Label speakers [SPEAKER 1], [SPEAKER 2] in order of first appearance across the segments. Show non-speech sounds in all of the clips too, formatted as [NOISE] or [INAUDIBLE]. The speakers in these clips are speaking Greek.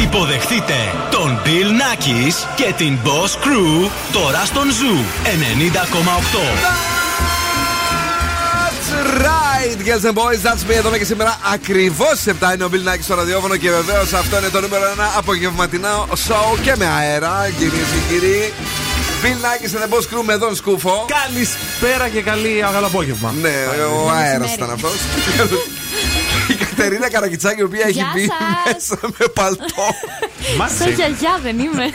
[SPEAKER 1] Υποδεχτείτε τον Bill Nackis και την Boss Crew τώρα στον Zoo 90,8.
[SPEAKER 2] That's right, girls and boys, that's me. Εδώ και σήμερα ακριβώς 7 είναι ο Bill Nackis στο ραδιόφωνο και βεβαίως αυτό είναι το νούμερο 1 απογευματινό show και με αέρα, κυρίες και κύριοι. Bill Nackis and the Boss Crew με τον Σκούφο.
[SPEAKER 3] Καλησπέρα και καλή απόγευμα.
[SPEAKER 2] Ναι, ο αέρας ήταν αυτός. [LAUGHS] Η Κατερίνα Καρακιτσάκη, η οποία έχει
[SPEAKER 4] Γεια
[SPEAKER 2] μπει
[SPEAKER 4] σας.
[SPEAKER 2] μέσα με παλτό.
[SPEAKER 4] Σαν γιαγιά δεν είμαι.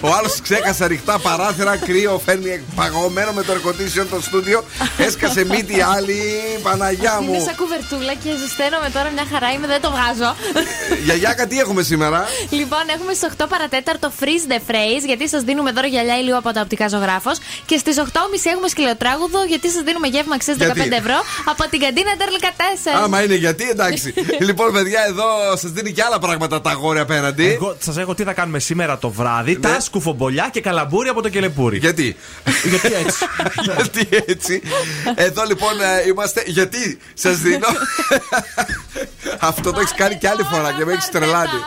[SPEAKER 2] Ο άλλος ξέχασε ανοιχτά παράθυρα, κρύο, φέρνει παγωμένο με το air το στούντιο. Έσκασε μύτη άλλη, Παναγιά
[SPEAKER 4] Είναι
[SPEAKER 2] μου.
[SPEAKER 4] σαν κουβερτούλα και ζεσταίνομαι τώρα μια χαρά είμαι, δεν το βγάζω.
[SPEAKER 2] Γιαγιάκα, τι έχουμε σήμερα;
[SPEAKER 4] λοιπόν, έχουμε στις 8 παρατέταρτο freeze the phrase, γιατί σας δίνουμε δώρο γυαλιά ηλίου από τα οπτικά ζωγράφος. Και στις 8.30 έχουμε σκυλοτράγουδο, γιατί σας δίνουμε γεύμα αξία 15
[SPEAKER 2] Γιατί;
[SPEAKER 4] ευρώ από την καντίνα Τερλικα 4.
[SPEAKER 2] Άμα είναι γιατί, εντάξει. [LAUGHS] λοιπόν, παιδιά, εδώ σας δίνει και άλλα πράγματα τα αγόρια απέναντι.
[SPEAKER 3] Εγώ σας έχω τι θα κάνουμε σήμερα το βράδυ.
[SPEAKER 2] Ναι.
[SPEAKER 3] Τα σκουφομπολιά και καλαμπούρι από το κελεπούρι.
[SPEAKER 2] Γιατί;
[SPEAKER 3] Γιατί έτσι; [LAUGHS]
[SPEAKER 2] γιατί έτσι; Εδώ λοιπόν ε, είμαστε. Γιατί σας δίνω; [LAUGHS] Αυτό το έχεις κάνει και άλλη φορά και με έχεις τρελάνει.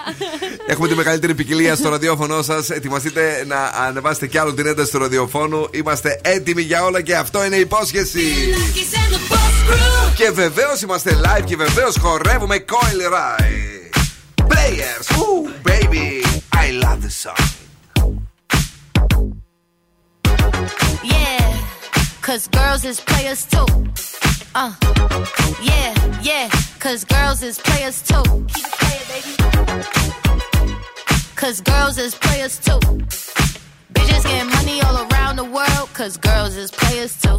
[SPEAKER 2] Έχουμε τη μεγαλύτερη ποικιλία στο ραδιόφωνο σας. Ετοιμαστείτε να ανεβάσετε κι άλλο την ένταση του ραδιοφώνου. Είμαστε έτοιμοι για όλα και αυτό είναι υπόσχεση. Και βεβαίω είμαστε live και βεβαίω χορεύουμε Coil Rai. Players, ooh, baby, I love the song.
[SPEAKER 5] Yeah, cause girls is players too. Uh, yeah, yeah, cause girls is players too. Keep it playing, baby. Cause girls is players too. Bitches getting money all around the world, cause girls is players too.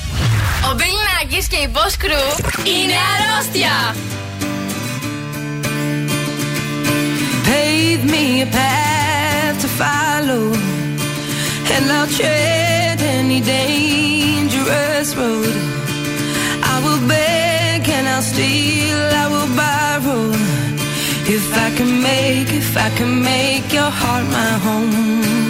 [SPEAKER 6] Ο Μπιλ Νάκης και η Boss Crew είναι αρρώστια.
[SPEAKER 7] Pave me a path to follow, and I'll tread any dangerous road. I will beg and I'll steal, I will borrow. If I can make, if I can make your heart my home.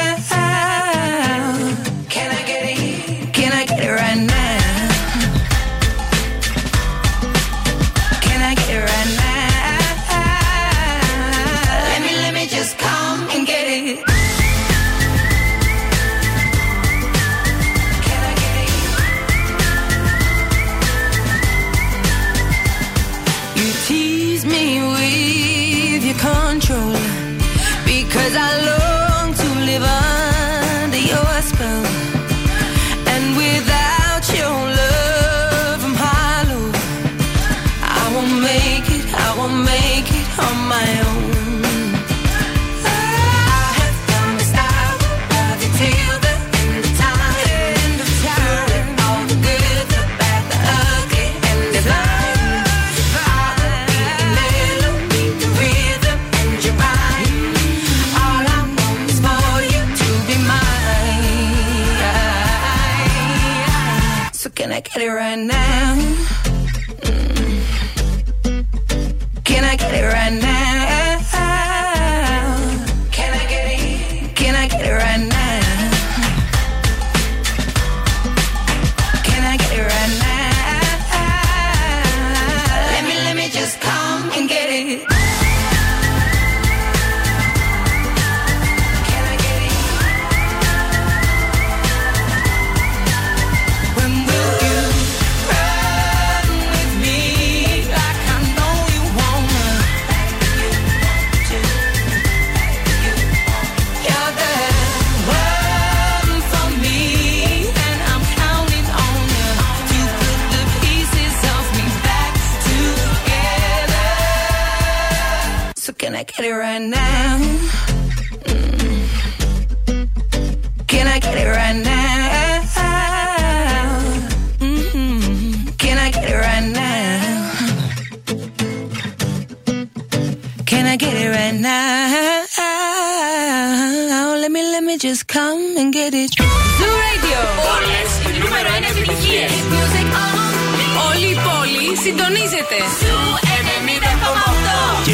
[SPEAKER 7] and now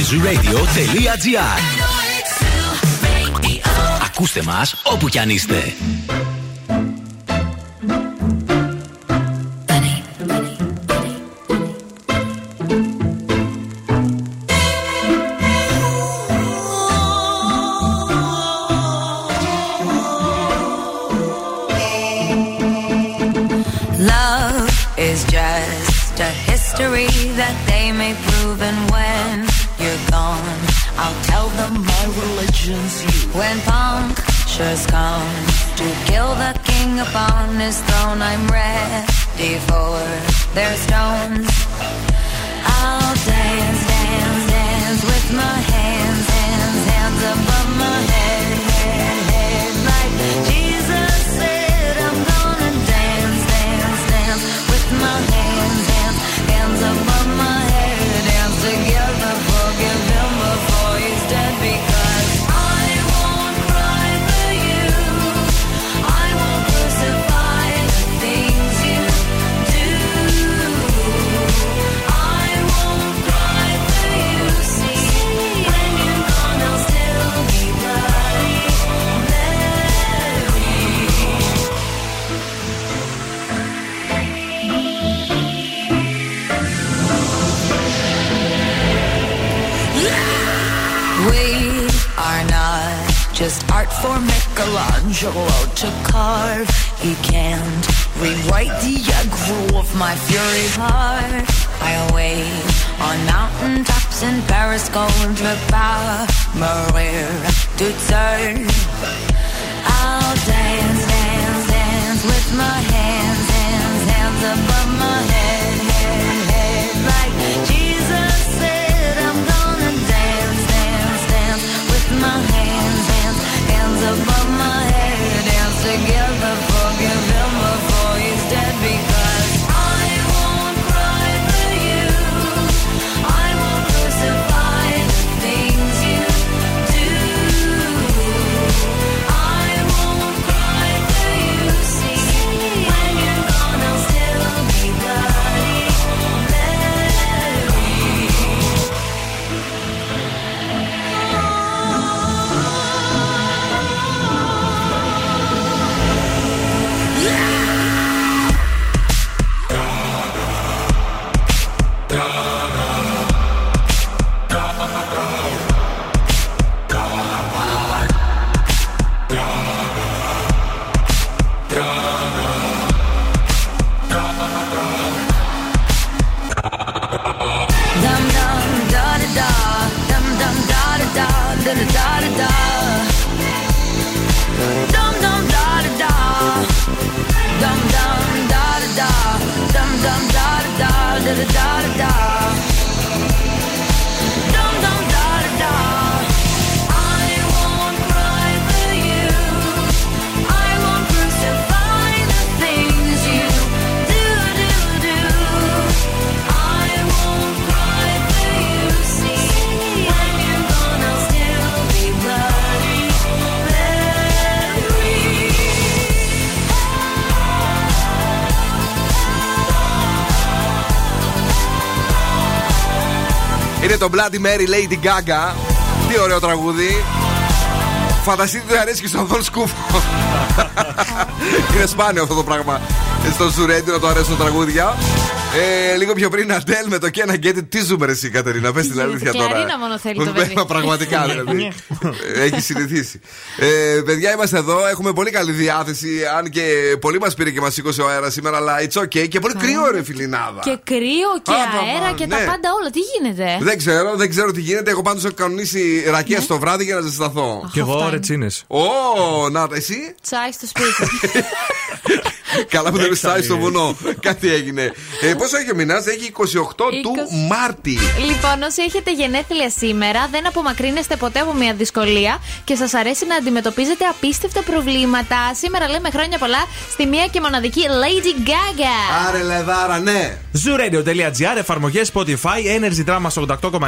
[SPEAKER 8] blazeradio.gr Ακούστε μας όπου κι αν είστε.
[SPEAKER 2] Είναι το Bloody Mary Lady Gaga. Τι ωραίο τραγούδι. Φανταστείτε ότι αρέσει και στον Δον Σκούφο. [LAUGHS] Είναι σπάνιο αυτό το πράγμα. Στο Ζουρέντι να το αρέσουν τραγούδια. Ε, λίγο πιο πριν Αντέλ με το και ένα γκέτι. Τι ζούμε ρε εσύ Κατερίνα, πες την
[SPEAKER 4] γίνεται,
[SPEAKER 2] αλήθεια τώρα.
[SPEAKER 4] κλαρίνα μόνο θέλει το παιδί.
[SPEAKER 2] Μα, Πραγματικά δηλαδή. Έχει συνηθίσει. Ε, παιδιά είμαστε εδώ, έχουμε πολύ καλή διάθεση. Αν και πολύ μας πήρε και μας σήκωσε ο αέρας σήμερα, αλλά it's okay. Και πολύ κρύο ρε φιλινάδα.
[SPEAKER 4] Και κρύο και
[SPEAKER 2] Α, πα,
[SPEAKER 4] αέρα
[SPEAKER 2] πα,
[SPEAKER 4] και
[SPEAKER 2] ναι.
[SPEAKER 4] τα πάντα όλα. Τι γίνεται;
[SPEAKER 2] Δεν ξέρω, δεν ξέρω τι γίνεται. Εγώ πάντως έχω κανονίσει
[SPEAKER 4] Ναι.
[SPEAKER 2] ρακία στο βράδυ για να ζεσταθώ.
[SPEAKER 3] Κι εγώ
[SPEAKER 4] αυτά είναι.
[SPEAKER 3] ρετσίνε.
[SPEAKER 2] Ω, να εσύ;
[SPEAKER 4] Τσάι στο σπίτι. [LAUGHS]
[SPEAKER 2] Καλά που δεν
[SPEAKER 3] Έξαλλη.
[SPEAKER 2] στάει στο βουνό. Κάτι έγινε. Ε, πόσο έχει ο μηνά, έχει 28 του
[SPEAKER 4] 20.
[SPEAKER 2] Μάρτη.
[SPEAKER 4] Λοιπόν, όσοι έχετε γενέθλια σήμερα, δεν απομακρύνεστε ποτέ από μια δυσκολία και σας αρέσει να αντιμετωπίζετε απίστευτα προβλήματα. Σήμερα λέμε χρόνια πολλά στη μία και μοναδική Lady Gaga.
[SPEAKER 2] Άρε λεδάρα, ναι.
[SPEAKER 3] Zooradio.gr, εφαρμογές Spotify, Energy Drama στο 88,9,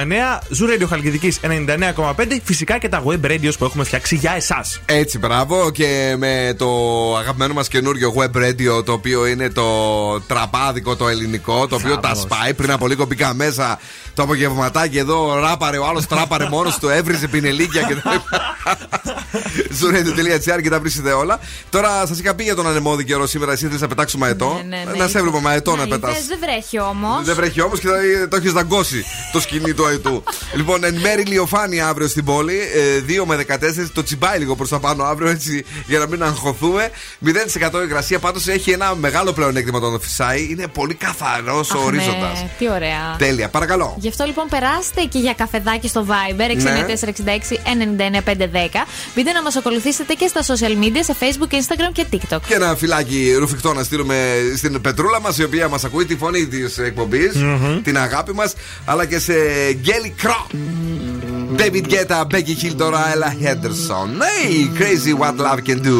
[SPEAKER 3] Zooradio Χαλκιδικής 99,5, φυσικά και τα web radios που έχουμε φτιάξει για εσάς.
[SPEAKER 2] Έτσι, μπράβο. Και με το αγαπημένο μας καινούριο web radio, το οποίο είναι το τραπάδικο το ελληνικό, το οποίο τα
[SPEAKER 3] Μπράβο.
[SPEAKER 2] σπάει. Πριν από λίγο μπήκα μέσα το απογευματάκι εδώ, ράπαρε ο άλλος, τράπαρε μόνος του, έβριζε πινελίκια και τα Zooradio.gr και τα βρίσκετε όλα. Τώρα σας είχα πει για τον ανεμόδι καιρό σήμερα, εσύ θέλεις να πετάξουμε αετό;
[SPEAKER 4] Ναι, ναι, ναι.
[SPEAKER 2] Να σε έβλεπα μαετό να
[SPEAKER 4] Ναι,
[SPEAKER 2] πετάς.
[SPEAKER 4] είδες, Δεν βρέχει όμως.
[SPEAKER 2] Δεν βρέχει όμως και θα- το έχεις δαγκώσει το σκηνή του αετού. λοιπόν, εν μέρη ηλιοφάνεια αύριο στην πόλη. ε, 2 με 14. Το τσιμπάει λίγο προς τα πάνω αύριο έτσι για να μην αγχωθούμε. 0% υγρασία πάντως έχει ένα μεγάλο πλεονέκτημα όταν φυσάει. Είναι πολύ καθαρός ο ορίζοντα.
[SPEAKER 4] Ναι, τι ωραία.
[SPEAKER 2] Τέλεια, παρακαλώ.
[SPEAKER 4] Γι' αυτό λοιπόν περάστε και για καφεδάκι στο Viber
[SPEAKER 2] Ναι.
[SPEAKER 4] 6946-99-510. Μπείτε να μας ακολουθήσετε και στα social media σε Facebook, Instagram και TikTok.
[SPEAKER 2] Και ένα φυλάκι ρουφιχτό να στείλουμε στην Πετρούλα μας, η οποία μας ακούει τη φωνή της εκπομπη την αγάπη μας, αλλά και σε Γκέλι Κρό. David Guetta, Becky Hill, τώρα Ella Henderson. Hey, crazy what love can do.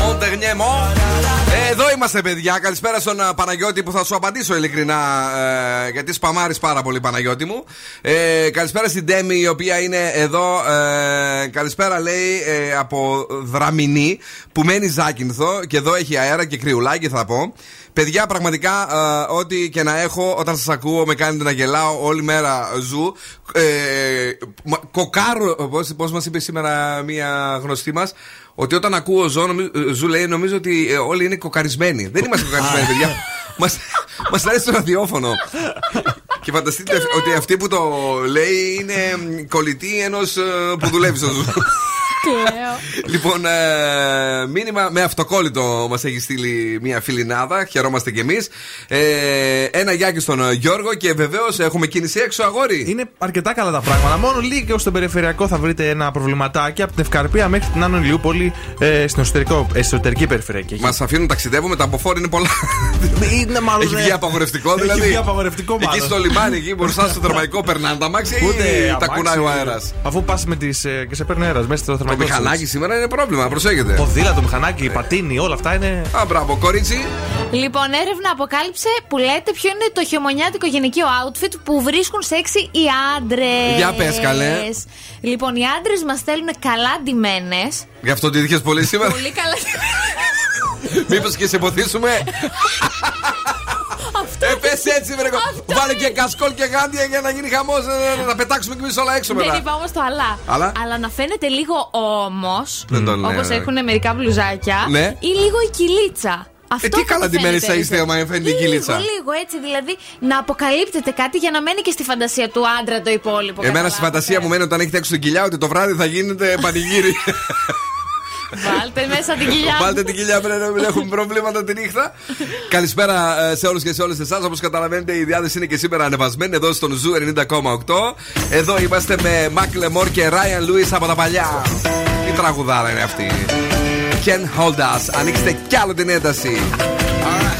[SPEAKER 9] Mon
[SPEAKER 2] dernier mot. Ε, Εδώ είμαστε, παιδιά. Καλησπέρα στον α, Παναγιώτη που θα σου απαντήσω ειλικρινά. Ε, γιατί σπαμάρεις πάρα πολύ, Παναγιώτη μου. Ε, καλησπέρα στην Τέμι, η οποία είναι εδώ. Ε, καλησπέρα, λέει, ε, από Δραμηνή, που μένει Ζάκυνθο. Και εδώ έχει αέρα και κρυουλάκι, θα πω. Παιδιά, πραγματικά, ε, ό,τι και να έχω, όταν σας ακούω, με κάνετε να γελάω όλη μέρα ζου. Ε, μα- κοκάρω, πώς, πώς μας είπε σήμερα μία γνωστή μας, ότι όταν ακούω ζω, νομι- ε, ζου λέει, νομίζω ότι ε, όλοι είναι κοκαρισμένοι. Δεν είμαστε κοκαρισμένοι, παιδιά. μας, μας αρέσει το ραδιόφωνο. Και φανταστείτε ότι αυτή που το λέει είναι μ, κολλητή ενός που δουλεύει στο ζου. Λοιπόν, ε, μήνυμα με αυτοκόλλητο μας έχει στείλει μια φιλινάδα. Χαιρόμαστε κι εμείς. Ε, ένα γιάκι στον ε, Γιώργο και βεβαίως έχουμε κίνηση έξω, αγόρι.
[SPEAKER 3] Είναι αρκετά καλά τα πράγματα. Μόνο λίγο στον περιφερειακό θα βρείτε ένα προβληματάκι από την Ευκαρπία μέχρι την Άνω Ηλιούπολη ε, στην εσωτερικό, εσωτερική περιφερειακή.
[SPEAKER 2] Μας αφήνουν ταξιδεύουμε, τα αποφόρ είναι πολλά.
[SPEAKER 3] Είναι μάλλον.
[SPEAKER 2] Έχει βγει απαγορευτικό δηλαδή.
[SPEAKER 3] Έχει βγει απαγορευτικό μάλλον.
[SPEAKER 2] Εκεί στο λιμάνι, εκεί μπροστά στο θερμαϊκό περνάνε τα μάξι ή τα
[SPEAKER 3] αμάξι,
[SPEAKER 2] κουνάει ο αέρας.
[SPEAKER 3] Αφού πας με τις, ε, και σε παίρνει αέρας μέσα στο
[SPEAKER 2] Το
[SPEAKER 3] θερμαϊκό.
[SPEAKER 2] μηχανάκι σήμερα είναι πρόβλημα, προσέχετε.
[SPEAKER 3] Ποδήλατο, μηχανάκι, πατίνι, όλα αυτά είναι.
[SPEAKER 2] Α, μπράβο, κορίτσι.
[SPEAKER 4] Λοιπόν, έρευνα αποκάλυψε που λέτε ποιο είναι το χειμωνιάτικο γυναικείο outfit που βρίσκουν σεξι οι άντρες.
[SPEAKER 2] Για πες, καλέ.
[SPEAKER 4] Λοιπόν, οι άντρες μας στέλνουν καλά ντυμένες.
[SPEAKER 2] Γι' αυτό τη είχες πολύ σήμερα.
[SPEAKER 4] Πολύ καλά.
[SPEAKER 2] Μήπως και σε υποθήσουμε. [LAUGHS] Ε, πες έτσι, βρε. Βάλε και κασκόλ και γάντια για να γίνει χαμός. Να πετάξουμε κι εμείς όλα έξω
[SPEAKER 4] Δεν
[SPEAKER 2] μετά.
[SPEAKER 4] είπα όμως το αλλά.
[SPEAKER 2] Αλλά;
[SPEAKER 4] Αλλά να φαίνεται λίγο όμω.
[SPEAKER 2] Δεν το λέω,
[SPEAKER 4] Όπως
[SPEAKER 2] ρε.
[SPEAKER 4] έχουν μερικά μπλουζάκια.
[SPEAKER 2] Ναι.
[SPEAKER 4] Ή λίγο η κυλίτσα. Αυτό
[SPEAKER 2] Ε, τι
[SPEAKER 4] θα
[SPEAKER 2] καλά
[SPEAKER 4] μου
[SPEAKER 2] ντυμένες
[SPEAKER 4] φαίνεται
[SPEAKER 2] θα είστε
[SPEAKER 4] έτσι.
[SPEAKER 2] άμα φαίνεται η κυλίτσα.
[SPEAKER 4] Λίγο, λίγο έτσι. Δηλαδή να αποκαλύπτεται κάτι για να μένει και στη φαντασία του άντρα το υπόλοιπο.
[SPEAKER 2] Εμένα στη
[SPEAKER 4] καταλάβατε.
[SPEAKER 2] φαντασία μου μένει όταν έχετε έξω την κοιλιά ότι το βράδυ θα γίνεται πανηγύρι. [LAUGHS]
[SPEAKER 4] Βάλτε μέσα την κοιλιά.
[SPEAKER 2] Βάλτε την κοιλιά πρέπει να μην έχουμε προβλήματα τη νύχτα. Καλησπέρα ε, σε όλους και σε όλες εσάς. Όπως καταλαβαίνετε, η διάθεση είναι και σήμερα ανεβασμένη εδώ στον Zoo 90,8. Εδώ είμαστε με Macklemore και Ryan Lewis από τα παλιά. Τι τραγουδάρα είναι αυτή. Can hold us. Ανοίξτε κι άλλο την ένταση.
[SPEAKER 10] Return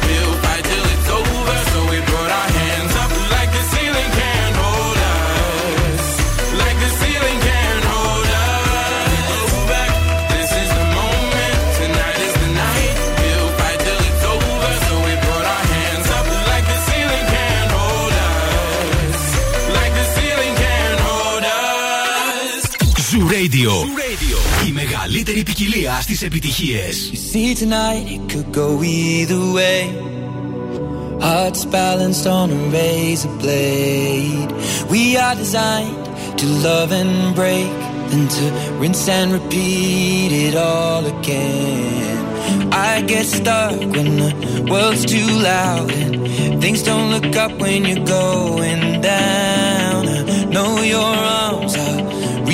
[SPEAKER 1] Radio. Η μεγαλύτερη ποικιλία στις επιτυχίες.
[SPEAKER 11] See tonight it could go either way. Hearts balanced on a razor blade. We are designed to love and break, then to rinse and repeat it all again. I get stuck when the world's too loud and things don't look up when you're going down. I know your arms are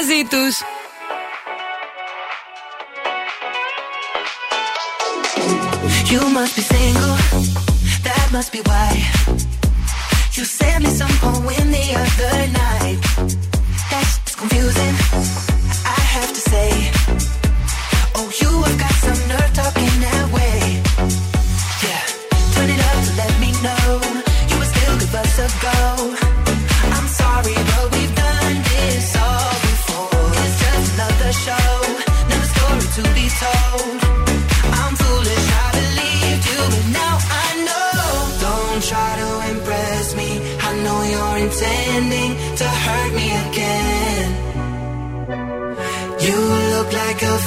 [SPEAKER 6] μαζί τους.
[SPEAKER 7] You must be single, that must be why. You sent me some poem the other night. That's confusing, I have to say.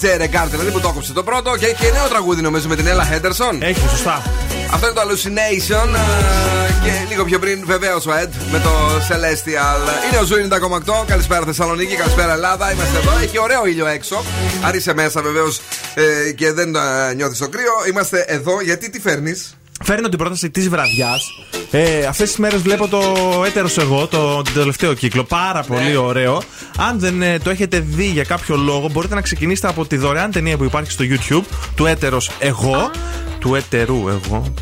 [SPEAKER 2] DJ Regard, δηλαδή που το έκοψε το πρώτο και έχει και νέο τραγούδι νομίζω με την Ella Henderson.
[SPEAKER 3] Έχει, σωστά.
[SPEAKER 2] Αυτό είναι το Hallucination. ε, Και λίγο πιο πριν, βεβαίως ο Ed με το Celestial. Είναι ο Zoo 90,8. Καλησπέρα Θεσσαλονίκη, καλησπέρα Ελλάδα. Είμαστε εδώ. Έχει ωραίο ήλιο έξω. Αν είσαι μέσα βεβαίως και δεν νιώθεις το κρύο, είμαστε εδώ γιατί τι φέρνεις;
[SPEAKER 3] Φέρνω την πρόταση της βραδιάς. Ε, Αυτές τις μέρες βλέπω το έτερος εγώ, το, τον τελευταίο κύκλο. Πάρα πολύ ωραίο. Αν δεν ε, το έχετε δει για κάποιο λόγο, μπορείτε να ξεκινήσετε από τη δωρεάν ταινία που υπάρχει στο YouTube του έτερος εγώ. Του έτερου εγώ.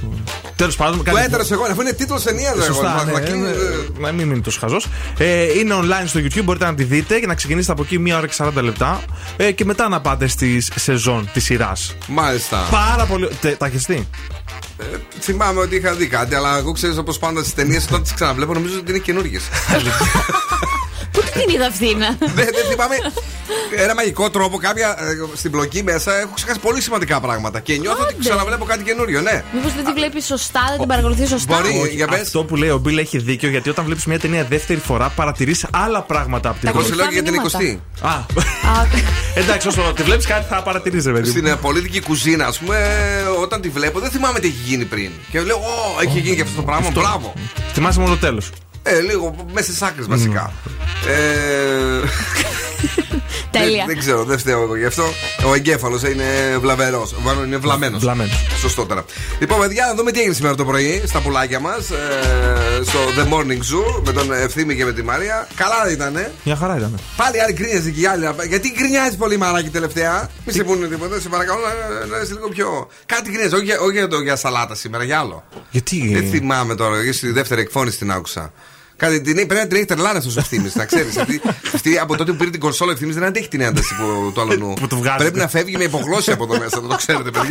[SPEAKER 3] Τέλος πάντων,
[SPEAKER 2] Το
[SPEAKER 3] κάτι-
[SPEAKER 2] έτερος εγώ, αφού είναι τίτλος ενία εδώ.
[SPEAKER 3] Σωστά,
[SPEAKER 2] εγώ,
[SPEAKER 3] ναι,
[SPEAKER 2] μα- μα-
[SPEAKER 3] ε, ε, να μην μείνει τόσο χαζός. Ε, είναι online στο YouTube, μπορείτε να τη δείτε και να ξεκινήσετε από εκεί μία ώρα και 40 λεπτά. Ε, και μετά να πάτε στη σεζόν της σειράς.
[SPEAKER 2] Μάλιστα.
[SPEAKER 3] Πάρα πολύ. Τε- Τα έχεις δει;
[SPEAKER 2] Θυμάμαι ότι είχα δει κάτι, αλλά εγώ ξέρω όπως πάντα στις ταινίες όταν τις ξαναβλέπω νομίζω ότι είναι καινούργιες. [LAUGHS]
[SPEAKER 4] Πού την είδα αυτήν;
[SPEAKER 2] δεν, [LAUGHS] δεν θυμάμαι. Ένα μαγικό τρόπο, κάποια ε, στην μπλοκή μέσα έχω ξεχάσει πολύ σημαντικά πράγματα και νιώθω ότι
[SPEAKER 4] Άντε.
[SPEAKER 2] ξαναβλέπω κάτι καινούριο, ναι.
[SPEAKER 4] Μήπως δεν τη βλέπεις σωστά, δεν την παρακολουθείς σωστά;
[SPEAKER 2] Μπορεί. για πες.
[SPEAKER 3] Αυτό που λέει ο Μπίλ έχει δίκιο γιατί όταν βλέπεις μια ταινία δεύτερη φορά παρατηρείς άλλα πράγματα από την
[SPEAKER 2] Εγώ σε λέω
[SPEAKER 3] πρώτη.
[SPEAKER 2] και για την
[SPEAKER 4] μηνύματα.
[SPEAKER 2] 20η.
[SPEAKER 3] Α, [LAUGHS] εντάξει, όσο τη βλέπεις κάτι θα παρατηρήσει, παιδί. μου.
[SPEAKER 2] Στην ε, πολίτικη κουζίνα, ας πούμε, όταν τη βλέπω, δεν θυμάμαι τι έχει γίνει πριν. Και λέω, Ω, έχει γίνει και αυτό το πράγμα. Μπράβο.
[SPEAKER 3] Θυμάσαι μόνο το τέλος.
[SPEAKER 2] Ε, λίγο μέσα στις άκρες βασικά. Ε, [LAUGHS]
[SPEAKER 4] Τέλεια.
[SPEAKER 2] Δεν, δεν ξέρω, δεν φταίω εγώ γι' αυτό. Ο εγκέφαλος είναι βλαβερός. Μάλλον είναι βλαμμένος.
[SPEAKER 3] Βλαμμένος.
[SPEAKER 2] Σωστότερα. Λοιπόν, παιδιά, να δούμε τι έγινε σήμερα το πρωί στα πουλάκια μας. στο The Morning Zoo με τον Ευθύμη και με τη Μαρία. Καλά ήταν.
[SPEAKER 3] Μια χαρά ήταν.
[SPEAKER 2] Πάλι άλλη γκρίνιαζε και η άλλη. Γιατί γκρινιάζει πολύ μαράκι τελευταία. Μη σε πούνε τίποτα. Σε παρακαλώ να, να είσαι λίγο πιο. Κάτι γκρινιάζει. Όχι, για- όχι για, το, για σαλάτα σήμερα, για άλλο.
[SPEAKER 3] Γιατί.
[SPEAKER 2] Δεν θυμάμαι τώρα, γιατί στη δεύτερη εκφώνηση την άκουσα. Κάτι, την, πρέπει να την έχει τρελάνει αυτός ο ευθύνη, να ξέρεις. αυτή, αυτή από τότε που πήρε την κονσόλα ευθύνη δεν αντέχει την ένταση που, του αλλονού.
[SPEAKER 3] Που του βγάζετε.
[SPEAKER 2] πρέπει να φεύγει με υπογλώσσα από εδώ μέσα, να το ξέρετε, παιδιά.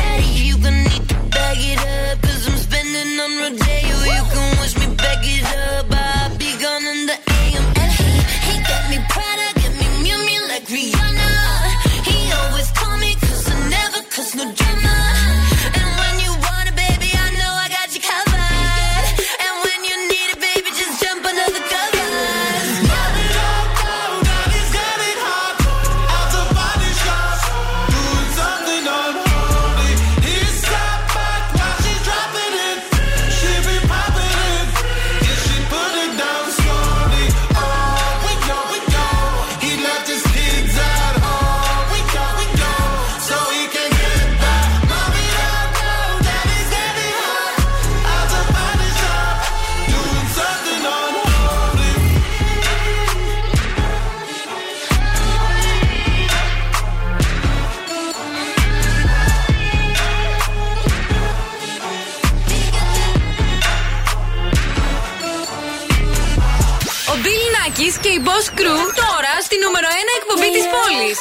[SPEAKER 6] κρού τώρα στη νούμερο 1 εκπομπή
[SPEAKER 8] yeah, yeah. τη πόλης.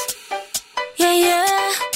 [SPEAKER 8] Yeah, yeah.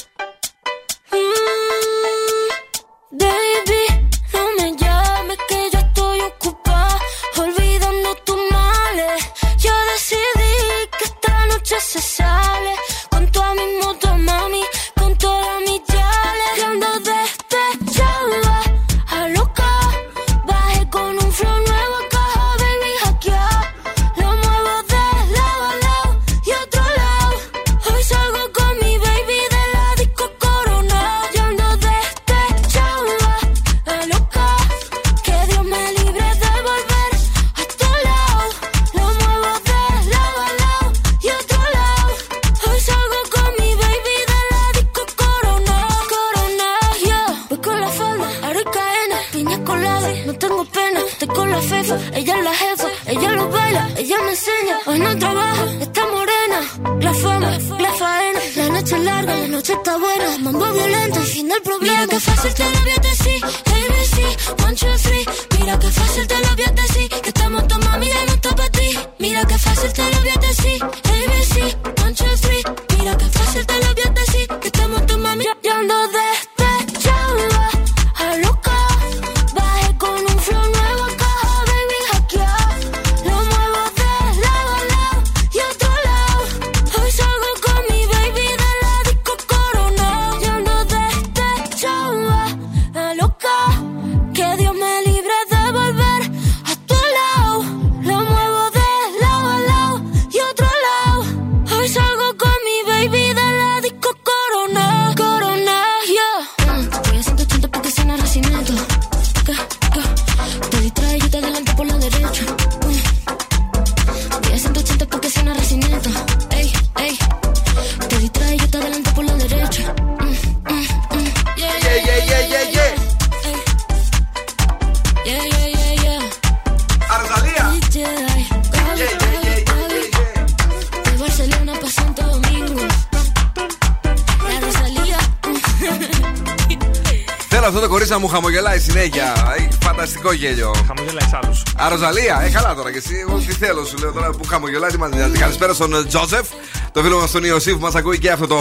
[SPEAKER 2] και εσύ. Εγώ τι θέλω, σου λέω τώρα που χαμογελάει, τι μας νοιάζει. Καλησπέρα στον ε, Τζόζεφ, το φίλο μας τον Ιωσήφ, μας ακούει και αυτό το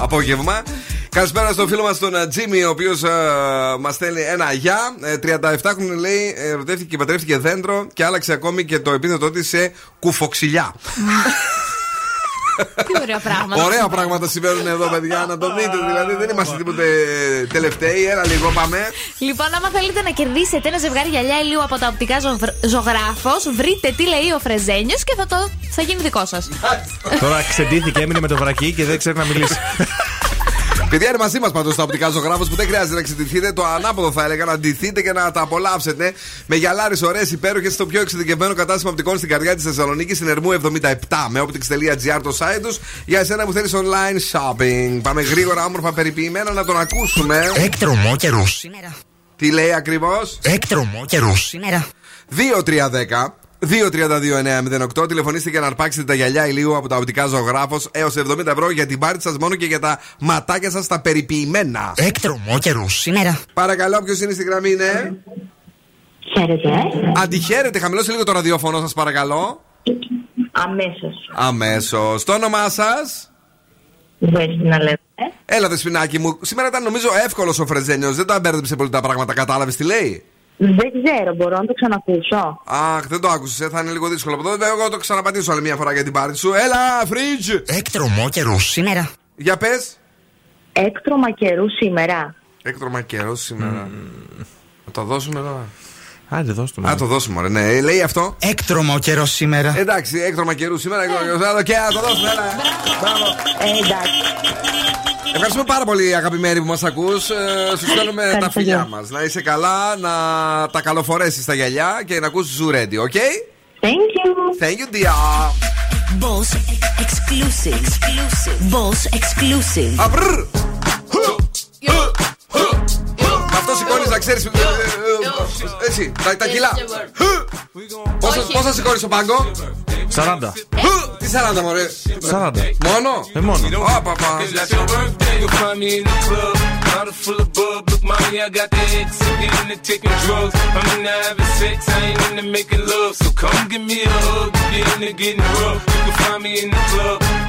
[SPEAKER 2] απόγευμα. Καλησπέρα στον φίλο μας τον ε, Τζίμι, ο οποίος ε, μας στέλνει ένα γεια. 37χρονη λέει, ερωτεύτηκε και πατρεύτηκε δέντρο και άλλαξε ακόμη και το επίθετό της σε κουφοξιλιά.
[SPEAKER 4] Τι ωραία πράγματα.
[SPEAKER 2] Ωραία πράγματα συμβαίνουν εδώ, παιδιά. Να το δείτε. Δηλαδή δεν είμαστε τίποτε τελευταίοι. Έλα λίγο, πάμε.
[SPEAKER 4] Λοιπόν, άμα θέλετε να κερδίσετε ένα ζευγάρι γυαλιά ηλίου από τα οπτικά ζωγράφος, βρείτε τι λέει ο Φρεζένιος και θα, το... θα γίνει δικό σας. [LAUGHS]
[SPEAKER 3] Τώρα ξεντήθηκε, έμεινε με το βρακί και δεν ξέρει να μιλήσει. [LAUGHS]
[SPEAKER 2] Παιδιά είναι μαζί μας πάντως τα οπτικά ζωγράφος που δεν χρειάζεται να ξεντηθείτε. Το ανάποδο θα έλεγα να ντυθείτε και να τα απολαύσετε με γυαλάρε ωραίες υπέροχες στο πιο εξειδικευμένο κατάστημα οπτικών στην καρδιά της Θεσσαλονίκης στην Ερμού 77 με optics.gr το site τους για εσένα που θέλεις online shopping. Πάμε γρήγορα, όμορφα περιποιημένα να τον ακούσουμε.
[SPEAKER 12] Έκτρομο καιρό σήμερα.
[SPEAKER 2] Τι λέει ακριβώς;
[SPEAKER 12] Έκτρομο καιρό σήμερα.
[SPEAKER 2] 2-3-10 2-32-908 Τηλεφωνήστε για να αρπάξετε τα γυαλιά ηλίου από τα οπτικά ζωγράφος έως 70 ευρώ για την πάρτι σας μόνο και για τα ματάκια σας τα περιποιημένα.
[SPEAKER 12] Έκτρομο καιρό σήμερα.
[SPEAKER 2] Παρακαλώ, ποιος είναι στη γραμμή, ναι;
[SPEAKER 13] Χαίρετε.
[SPEAKER 2] Αντιχαίρετε, χαμηλώστε λίγο το ραδιόφωνο σας, παρακαλώ.
[SPEAKER 13] Αμέσως.
[SPEAKER 2] Αμέσως. Το όνομά σας;
[SPEAKER 13] Μπορείτε να λέτε.
[SPEAKER 2] Έλα, δεσπινάκι μου. Σήμερα ήταν νομίζω εύκολος ο Φρεζένιος. Δεν τα μπέρδεψε πολύ τα πράγματα. Κατάλαβες τι λέει;
[SPEAKER 13] Δεν ξέρω, μπορώ να το ξανακούσω.
[SPEAKER 2] Αχ, δεν το άκουσες, θα είναι λίγο δύσκολο από εδώ. Εγώ το ξαναπατήσω άλλη μια φορά για την πάρτι σου. Έλα, φρίτζ!
[SPEAKER 12] Έκτρομο καιρό σήμερα.
[SPEAKER 2] Για πες.
[SPEAKER 13] Έκτρωμα καιρού σήμερα.
[SPEAKER 2] Έκτρωμα καιρό σήμερα. Να το δώσουμε εδώ.
[SPEAKER 3] Άντε, δώσ' το.
[SPEAKER 2] Α, το δώσουμε, ωραία. Ναι, λέει αυτό.
[SPEAKER 12] Έκτρομο καιρός σήμερα.
[SPEAKER 2] Εντάξει, έκτρωμα καιρού σήμερα. έκτρωμα καιρού σήμερα. Και να το δώσουμε, έλα. Μπράβο.
[SPEAKER 13] Ε, εντάξει.
[SPEAKER 2] Ευχαριστούμε πάρα πολύ, αγαπημένοι που μας ακούς. Σου στέλνουμε τα
[SPEAKER 13] Ευχαριστώ.
[SPEAKER 2] φιλιά μας. Να είσαι καλά, να τα καλοφορέσεις τα γυαλιά και να ακούσει Zoo Radio, ok?
[SPEAKER 13] Thank you.
[SPEAKER 2] Thank you, dear.
[SPEAKER 14] Boss exclusive. exclusive. Boss exclusive.
[SPEAKER 2] Αμπρρ. Με αυτό σηκώνει να ξέρει. Έτσι, τα, τα κιλά. Πόσα, πόσα σηκώνει στο πάγκο,
[SPEAKER 3] 40.
[SPEAKER 2] Τι 40 μωρέ.
[SPEAKER 3] 40.
[SPEAKER 2] Μόνο.
[SPEAKER 3] Ε, μόνο.
[SPEAKER 2] Ω, παπά.
[SPEAKER 15] It's your birthday, you'll find me in the club. Bottle full of bub. Look, mommy, I got the X. I'm into taking drugs. I'm into having sex. I ain't into making love. So come give me a hug. If you're into getting rough, you can find me in the club.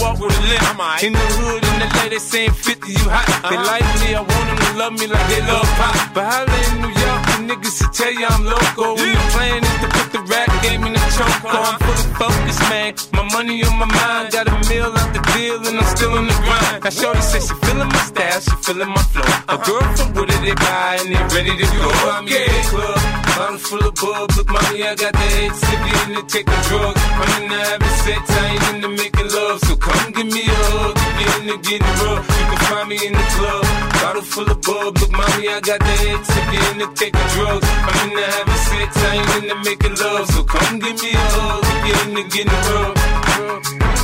[SPEAKER 15] walk with a limp. In the hood, in the lady saying 50, you hot. They like me, I want them to love me like they love pop. But holla in New York, the niggas to tell you I'm loco. When the plan is to put the rap game in the choke. I'm fully focused, man. My money on my mind, got a meal out the deal, and I'm still on the grind. Now, Shorty says she feeling my style, she feeling my flow. A girl from Wooded, they buy, and they ready to go. I'm in the club, bottle full of bub. Look, mommy, I got the head sippy into taking drugs. I'm into having sex, I into making love. So come give me a hug, if you're into getting rough. You can find me in the club, bottle full of bub. Look, mommy, I got the head sippy into taking drugs. I'm into having sex, I into making love. So come give me a hug, if you're into getting rough.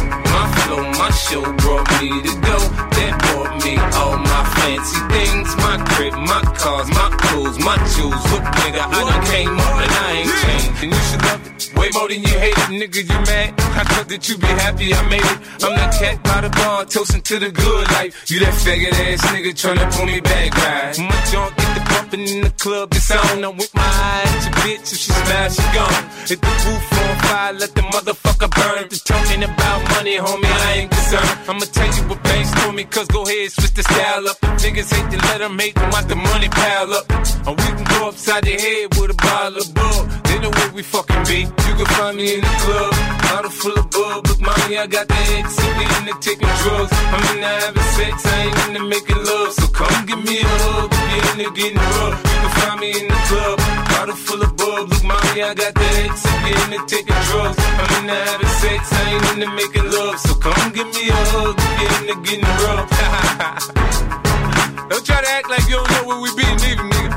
[SPEAKER 15] My my show brought me to go. That brought me all my fancy things. My crib, my cars, my clothes, my jewels. Look, nigga, I done came up and I ain't changed. And you should love it. Way more than you hate it, nigga, you mad? I thought that you be happy I made it. I'm that cat by the bar, toasting to the good life. You that faggot ass nigga tryna pull me back, right? My junk get the bumping in the club, it's on. I'm with my eye at your bitch, if she smash, she gone. Hit the roof on fire, let the motherfucker burn. You're talking about money, homie, I ain't concerned. I'ma tell you what banks told me, cause go ahead, switch the style up. If niggas hate to let them hate them, watch the money pile up. Or we can go upside the head with a bottle of bug. They know where we fucking be. You can find me in the club, bottle full of bug. Look, mommy, I got the head sippy into taking drugs. I'm into having sex, I ain't into making love. So come give me a hug, if you're into getting rough. You can find me in the club, bottle full of bug. Look, mommy, I got the head sippy into taking drugs. I'm into having sex, I ain't into making love. So come give me a hug, you're into getting rough. [LAUGHS] don't try to act like you don't know where we be, neither, nigga.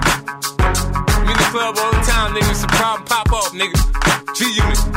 [SPEAKER 15] I'm in the club all the time, nigga. It's a problem, pop off, nigga. G Unit.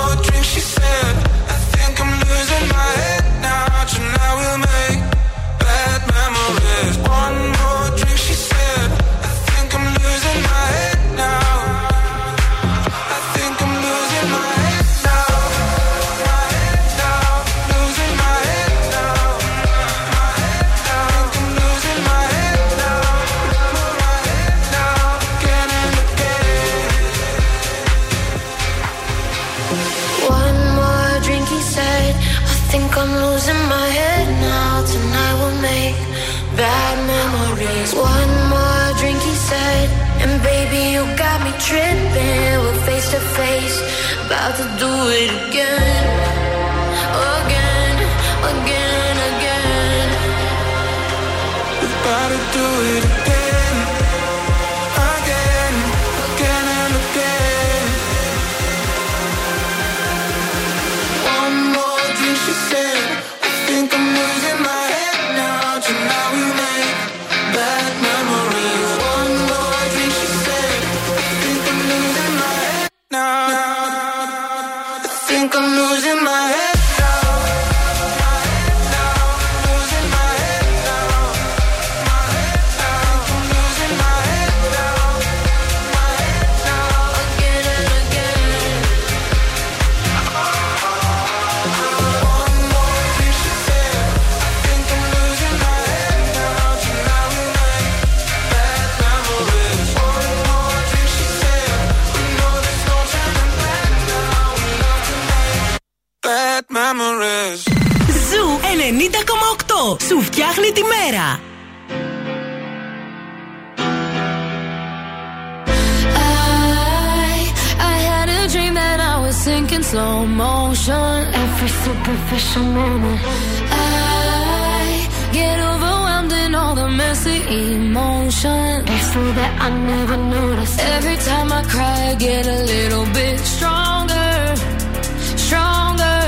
[SPEAKER 6] about to do it again. Again, again, again.
[SPEAKER 9] About to do it bad memories.
[SPEAKER 16] Ζου 90,8. Σου φτιάχνει τη μέρα.
[SPEAKER 6] I, I had a dream that I was sinking slow motion. Every superficial moment. I get overwhelmed in all the messy emotions. It's so that I never notice. Every time I cry, I get a little bit stronger. Stronger.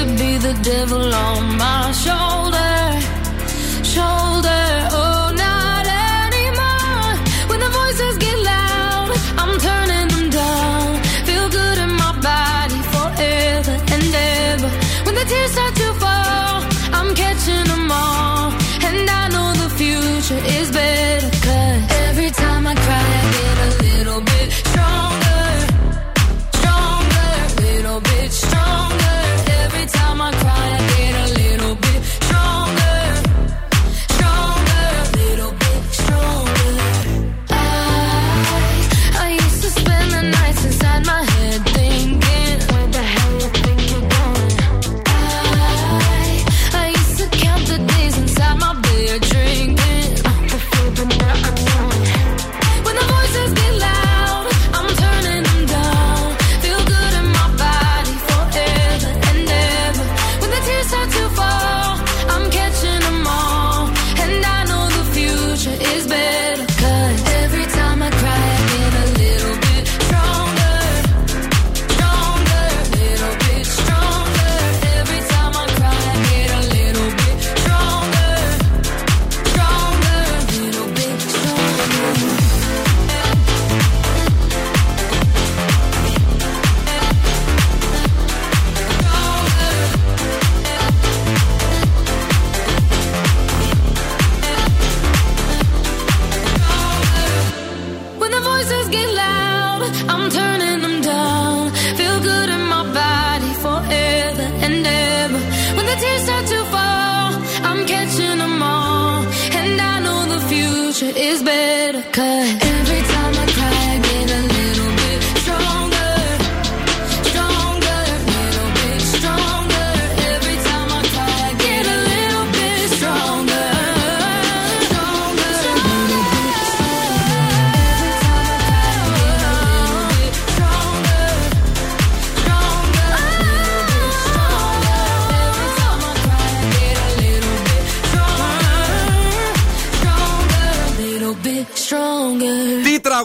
[SPEAKER 6] To be the devil on my shoulder. Shoulder. Oh,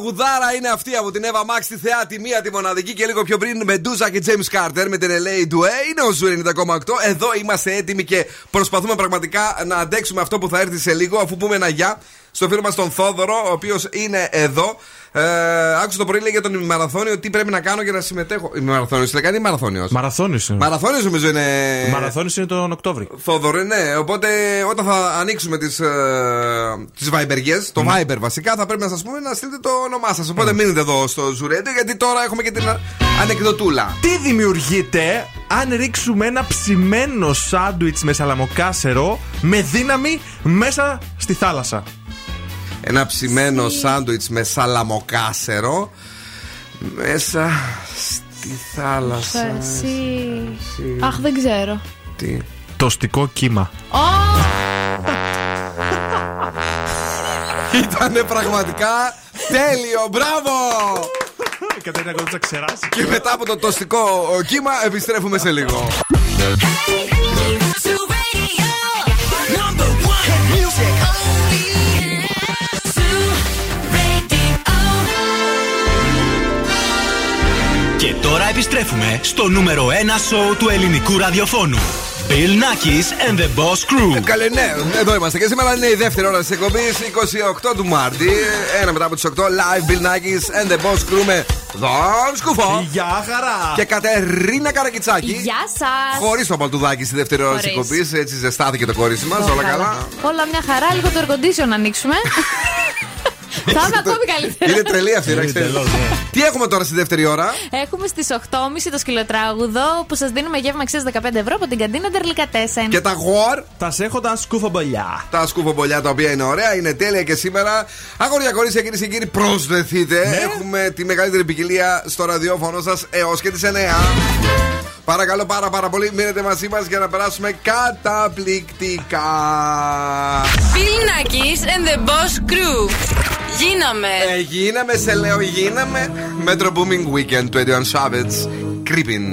[SPEAKER 2] Τραγουδάρα είναι αυτή από την Εύα Max στη θεά τη μία τη μοναδική και λίγο πιο πριν με Ντούζα και James Carter με την LA Due. Είναι ο Ζου 90,8. Εδώ είμαστε έτοιμοι και προσπαθούμε πραγματικά να αντέξουμε αυτό που θα έρθει σε λίγο αφού πούμε ένα γεια στο φίλο μας τον Θόδωρο, ο οποίος είναι εδώ. Ε, άκουσα το πρωί λέει για τον ημιμαραθώνιο τι πρέπει να κάνω για να συμμετέχω. Ημιμαραθώνιο είναι κάνει ή μαραθώνιος.
[SPEAKER 3] Μαραθώνιο.
[SPEAKER 2] Μαραθώνιος νομίζω είναι.
[SPEAKER 3] Μαραθώνιος είναι τον Οκτώβρη.
[SPEAKER 2] Θόδωρο, ναι. Οπότε όταν θα ανοίξουμε τις ε, τις Vibergές, το Viber βασικά, θα πρέπει να σας πούμε να στείλετε το όνομά σας. Οπότε μείνετε εδώ στο Ζουρέντιο, γιατί τώρα έχουμε και την ανεκδοτούλα.
[SPEAKER 3] Τι δημιουργείται αν ρίξουμε ένα ψημένο σάντουιτς με σαλαμοκάσερο με δύναμη μέσα στη θάλασσα;
[SPEAKER 2] Ένα ψημένο σάντουιτς με σαλαμοκάσερο μέσα στη θάλασσα.
[SPEAKER 4] Εσύ. Αχ, δεν ξέρω.
[SPEAKER 2] Τι.
[SPEAKER 3] Τοστικό κύμα.
[SPEAKER 4] Ω!
[SPEAKER 2] Ήτανε πραγματικά τέλειο, μπράβο!
[SPEAKER 3] Η Κατερίνα Κοντούτσα ξεράσει.
[SPEAKER 2] Και μετά από το τοστικό ο, κύμα επιστρέφουμε σε λίγο.
[SPEAKER 1] Και τώρα επιστρέφουμε στο νούμερο 1 σοου του ελληνικού ραδιοφώνου. Bill Nackis and the Boss Crew.
[SPEAKER 2] Ε, Καλέ, ναι, εδώ είμαστε και σήμερα είναι η δεύτερη ώρα της εκπομπής 28 του Μάρτη. Ένα μετά από τις 8 live Bill Nackis and the Boss Crew με Δον Σκουφό
[SPEAKER 3] Γεια χαρά!
[SPEAKER 2] και Κατερίνα Καρακιτσάκη.
[SPEAKER 4] Γεια σας!
[SPEAKER 2] Χωρίς το παλτουδάκι στη δεύτερη ώρα της
[SPEAKER 4] Χωρίς.
[SPEAKER 2] εκπομπής. Έτσι ζεστάθηκε το κόρισι μας, όλα καλά.
[SPEAKER 4] Όλα μια χαρά, λίγο το air condition να ανοίξουμε. [LAUGHS] Θα είμαι ακόμη καλύτερα.
[SPEAKER 2] Είναι τρελή αυτή, να
[SPEAKER 3] Είναι
[SPEAKER 2] ξέρεις.
[SPEAKER 3] τελώς, ναι.
[SPEAKER 2] Τι έχουμε τώρα στη δεύτερη ώρα;
[SPEAKER 4] Έχουμε στις 8.30 το σκυλοτράγουδο που σας δίνουμε γεύμα αξίας 15 ευρώ από την καντίνα Τερλικατέσεν.
[SPEAKER 2] Και τα γουάρ,
[SPEAKER 3] Τας σε έχω τα σκούφομπολιά.
[SPEAKER 2] τα σκουφομπολιά τα οποία είναι ωραία, είναι τέλεια και σήμερα. Αγόρια κορίτσια, κυρίες και κύριοι, προσδεθείτε.
[SPEAKER 3] Ναι.
[SPEAKER 2] Έχουμε τη μεγαλύτερη ποικιλία στο ραδιόφωνο σας έως και τις 9. Παρακαλώ πάρα πάρα πολύ, μείνετε μαζί μα για να περάσουμε καταπληκτικά.
[SPEAKER 6] Bill Nackis and the Boss Crew. Γίναμε.
[SPEAKER 2] Ε, γίναμε, σε λέω, γίναμε. Metro Booming Weekend 21 Savage. Creeping.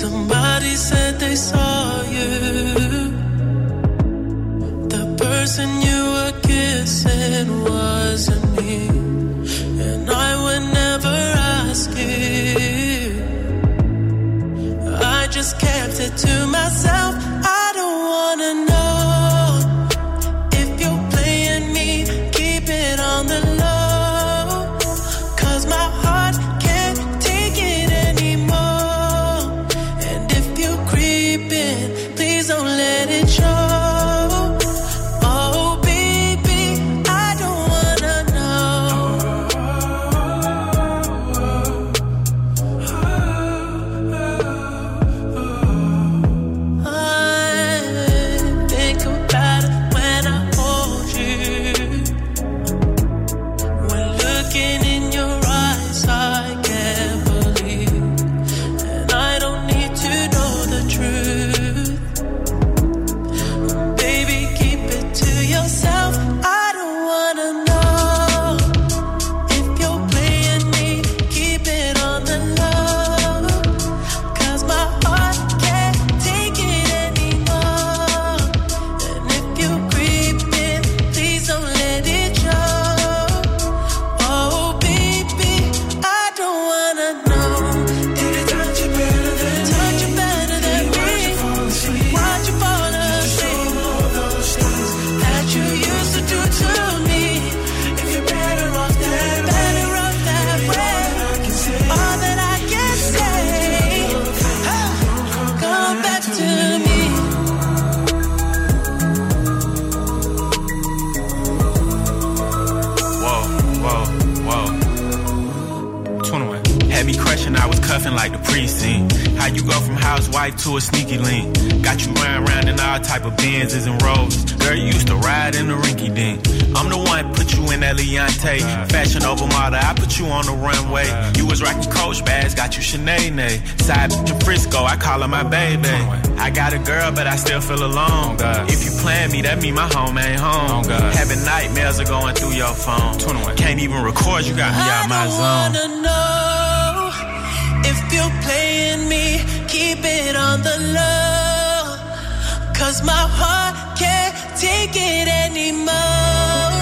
[SPEAKER 17] Somebody said they saw you. The person you were kissing wasn't me. And I would never ask you. I just kept it to myself. I don't wanna know my baby. I
[SPEAKER 18] got a girl, but I still feel alone. Oh, if you plan me, that mean my home ain't home. Oh, Having nightmares are going through your phone. Can't even record, you got me out my zone.
[SPEAKER 17] I wanna know if you're playing me, keep it on the low. Cause my heart can't take it anymore.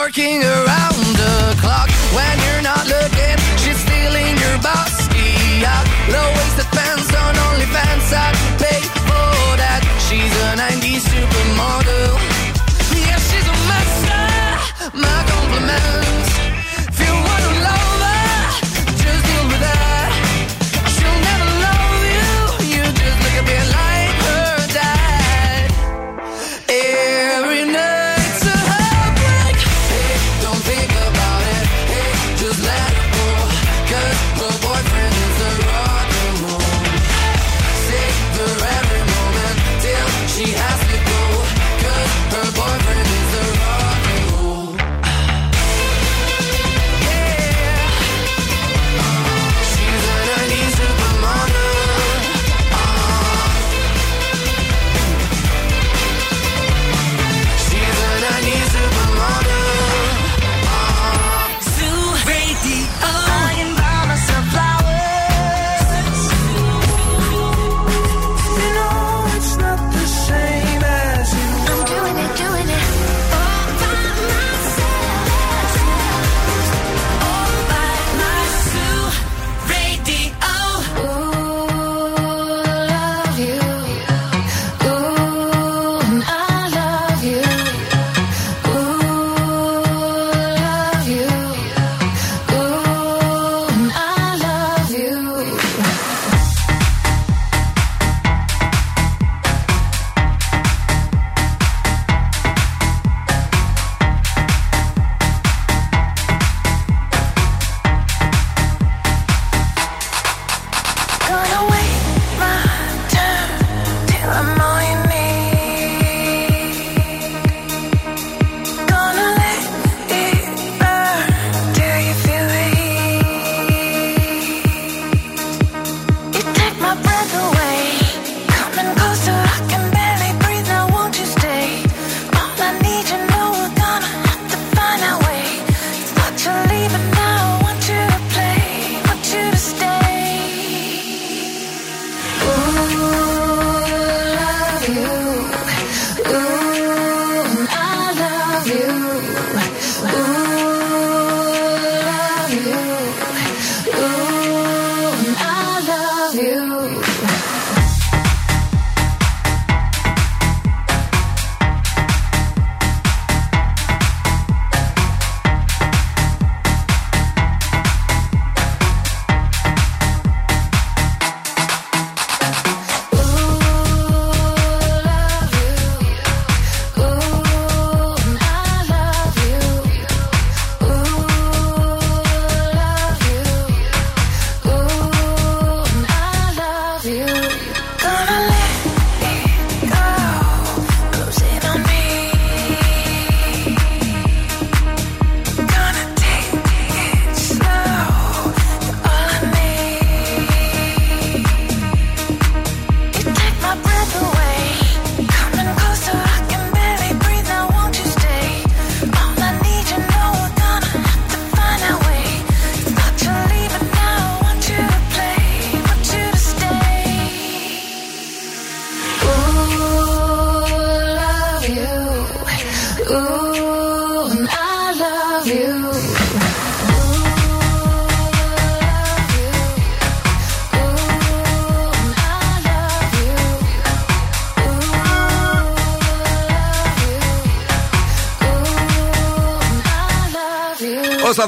[SPEAKER 19] working around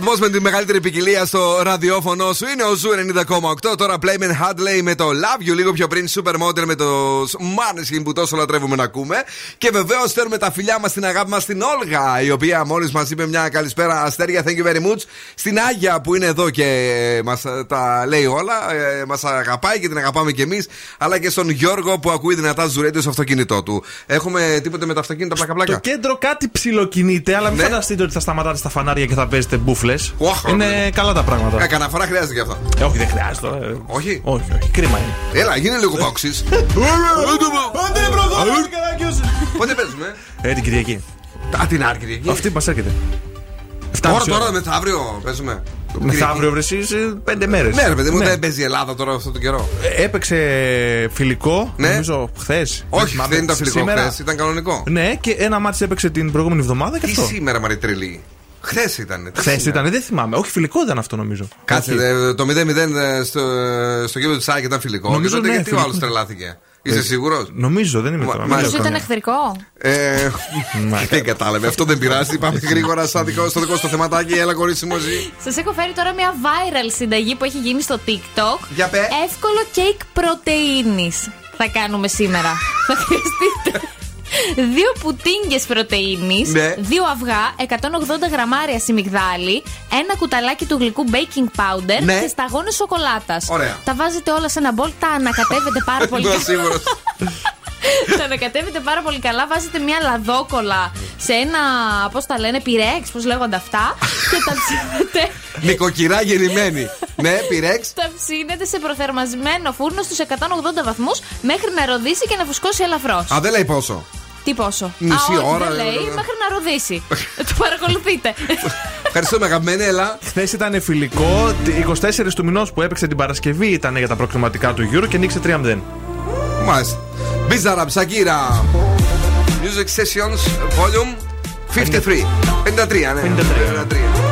[SPEAKER 2] σταθμό με τη μεγαλύτερη ποικιλία στο ραδιόφωνο σου είναι ο Zoo 90,8. Τώρα Playmen, Hadley με το Love You. Λίγο πιο πριν Supermodel με το Maneskin που τόσο λατρεύουμε να ακούμε. Και βεβαίως στέλνουμε τα φιλιά μας στην αγάπη μας στην Όλγα, η οποία μόλις μας είπε μια καλησπέρα αστέρια. Thank you very much. Στην Άγια που είναι εδώ και μας τα λέει όλα. Μας αγαπάει και την αγαπάμε κι εμείς. Αλλά και στον Γιώργο που ακούει δυνατά Zoo Radio στο αυτοκίνητό του. Έχουμε τίποτε με τα αυτοκίνητα πλάκα-πλάκα.
[SPEAKER 3] Το κέντρο κάτι ψιλοκινείται, αλλά μην
[SPEAKER 2] Ναι.
[SPEAKER 3] φανταστείτε ότι θα σταματάτε στα φανάρια και θα παίζετε μπουφλε. Είναι καλά τα πράγματα.
[SPEAKER 2] Ε, Κανένα φορά χρειάζεται γι' αυτό.
[SPEAKER 3] Ε, όχι, δεν χρειάζεται. ε.
[SPEAKER 2] Όχι.
[SPEAKER 3] Όχι, όχι. Κρίμα είναι.
[SPEAKER 2] Έλα, γίνει λίγο παοξή. Πότε παίζουμε.
[SPEAKER 3] Ε, την Κυριακή.
[SPEAKER 2] Α, την άλλη Κυριακή.
[SPEAKER 3] Αυτή μα έρχεται.
[SPEAKER 2] Τώρα,
[SPEAKER 3] Φτάνει η ώρα.
[SPEAKER 2] τώρα, μεθαύριο παίζουμε.
[SPEAKER 3] Μεθαύριο βρε εσείς, ε, πέντε μέρε.
[SPEAKER 2] Ναι, ρε παιδί μου, δεν παίζει η Ελλάδα τώρα αυτόν τον καιρό.
[SPEAKER 3] Έπαιξε φιλικό,
[SPEAKER 2] Ναι.
[SPEAKER 3] νομίζω χθε.
[SPEAKER 2] Όχι, δεν ήταν φιλικό χθε, ήταν κανονικό.
[SPEAKER 3] Ναι, και ένα μάτι έπαιξε την προηγούμενη εβδομάδα και
[SPEAKER 2] Τι
[SPEAKER 3] αυτό.
[SPEAKER 2] σήμερα, Μαρή Τρελή. Χθες ήταν.
[SPEAKER 3] Χθες ήταν, δεν θυμάμαι. Όχι, φιλικό ήταν αυτό νομίζω.
[SPEAKER 2] Κάτσε,
[SPEAKER 3] Όχι.
[SPEAKER 2] ε, το 0-0 στο, στο γύρο της ΑΕΚ ήταν φιλικό.
[SPEAKER 3] Νομίζω
[SPEAKER 2] και τότε
[SPEAKER 3] ναι,
[SPEAKER 2] γιατί ο
[SPEAKER 3] φιλικό.
[SPEAKER 2] άλλο τρελάθηκε. Είσαι
[SPEAKER 3] Ε,
[SPEAKER 2] σίγουρος;
[SPEAKER 3] Νομίζω, δεν είμαι τώρα. μην
[SPEAKER 2] μάλιστα.
[SPEAKER 3] λέω
[SPEAKER 4] Σου ήταν
[SPEAKER 3] καμία.
[SPEAKER 4] εχθρικό.
[SPEAKER 2] Ε, [LAUGHS] δεν κατάλαβε. Αυτό δεν πειράζει. Πάμε [LAUGHS] γρήγορα στο δικό, στο δικό στο θεματάκι. Έλα, κορίτσι μου, ζει.
[SPEAKER 4] Σας έχω φέρει τώρα μια viral συνταγή που έχει γίνει στο TikTok.
[SPEAKER 2] Για πε.
[SPEAKER 4] Εύκολο κέικ πρωτενη θα κάνουμε σήμερα. θα χρειαστείτε. Δύο πουτίνγκες πρωτενη,
[SPEAKER 2] Ναι.
[SPEAKER 4] δύο αυγά, 180 γραμμάρια σιμιγδάλι, ένα κουταλάκι του γλυκού baking powder
[SPEAKER 2] Ναι.
[SPEAKER 4] και σταγόνες σοκολάτας.
[SPEAKER 2] Ωραία.
[SPEAKER 4] Τα βάζετε όλα σε ένα μπολ, τα ανακατεύετε πάρα [LAUGHS] πολύ [LAUGHS]
[SPEAKER 2] Είμαι
[SPEAKER 4] καλά.
[SPEAKER 2] σίγουρο.
[SPEAKER 4] τα ανακατεύετε πάρα πολύ καλά. Βάζετε μια λαδόκολα σε ένα, πώς τα λένε, πυρέξ, πώς λέγονται αυτά. και τα ψήνετε.
[SPEAKER 2] Νοικοκυρά γεννημένη. Ναι, πυρέξ.
[SPEAKER 4] Τα ψήνετε σε προθερμασμένο φούρνο στους 180 βαθμούς μέχρι να ροδίσει και να φουσκώσει ελαφρώς.
[SPEAKER 2] Α, δεν λέει πόσο.
[SPEAKER 4] Τι πόσο;
[SPEAKER 2] Μισή
[SPEAKER 4] Α, όχι,
[SPEAKER 2] ώρα,
[SPEAKER 4] Δεν λέει,
[SPEAKER 2] ε, ε, ε.
[SPEAKER 4] μέχρι να ροδίσει. [LAUGHS] το παρακολουθείτε.
[SPEAKER 2] Ευχαριστούμε, αγαπημένη, έλα.
[SPEAKER 3] Χθες ήταν φιλικό. 24 του μηνός που έπαιξε την Παρασκευή ήταν για τα προκριματικά του Euro και νίξε 3-0.
[SPEAKER 2] Μάλιστα. Μπίζαρα, ψακύρα. Music Sessions Volume 53. 53, ναι. 53.
[SPEAKER 20] 53.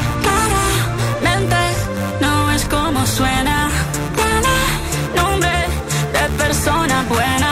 [SPEAKER 20] Suena. Tiene nombre de persona buena.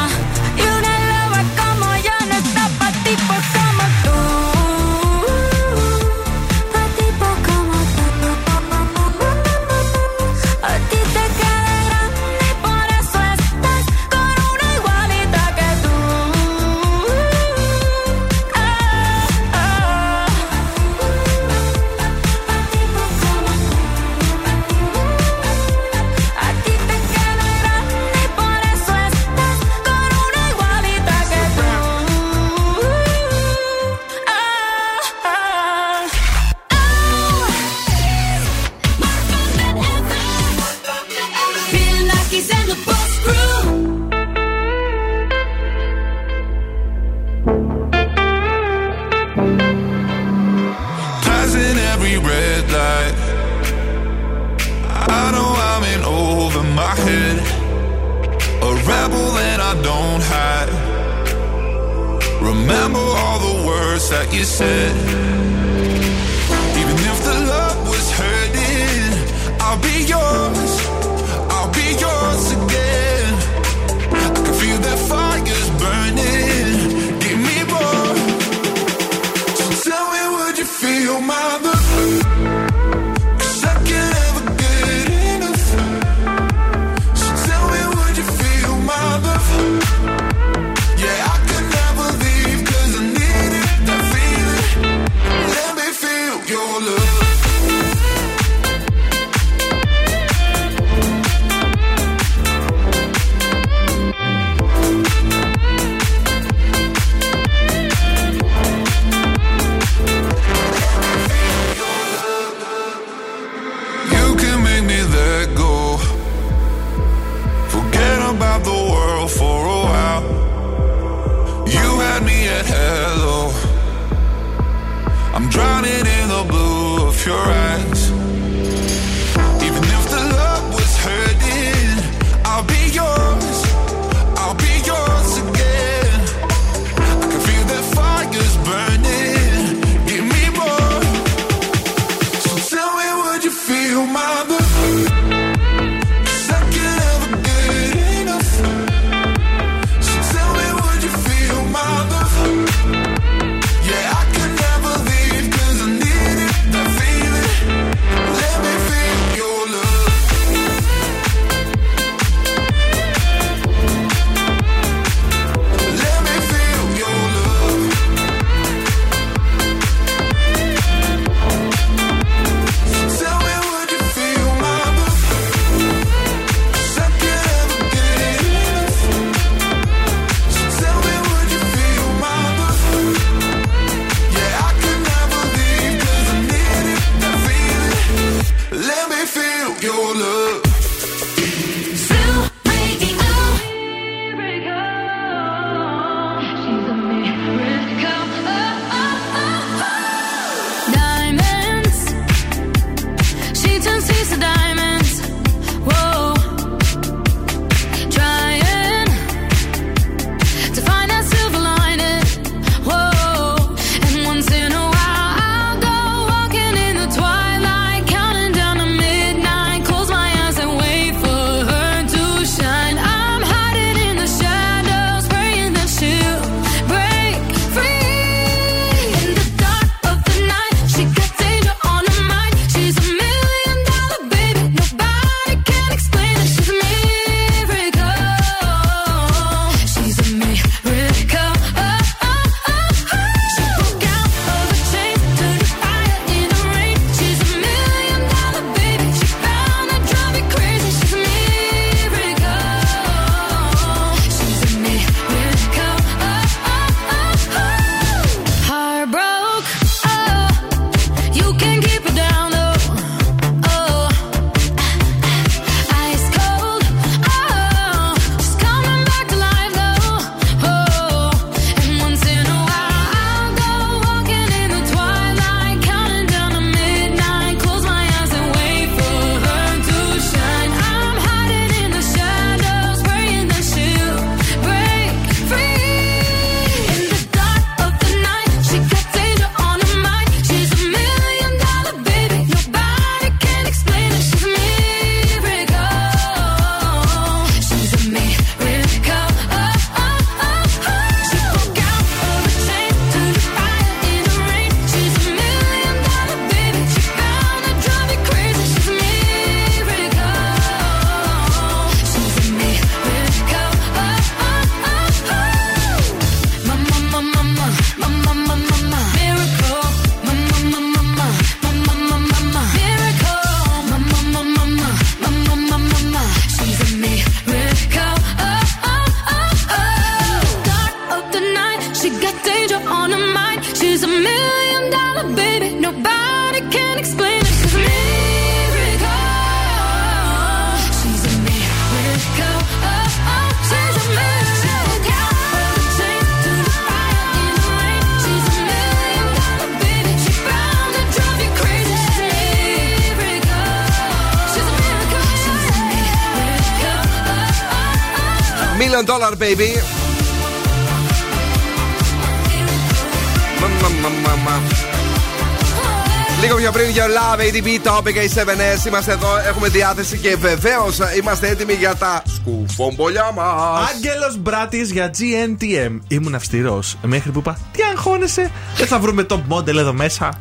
[SPEAKER 2] Topic A7S Είμαστε εδώ, έχουμε διάθεση και βεβαίως είμαστε έτοιμοι για τα σκουφομπολιά μας.
[SPEAKER 3] Άγγελος Μπράτης για GNTM. Ήμουν αυστηρός μέχρι που είπα Τι αγχώνεσαι, δεν θα βρούμε top model εδώ μέσα.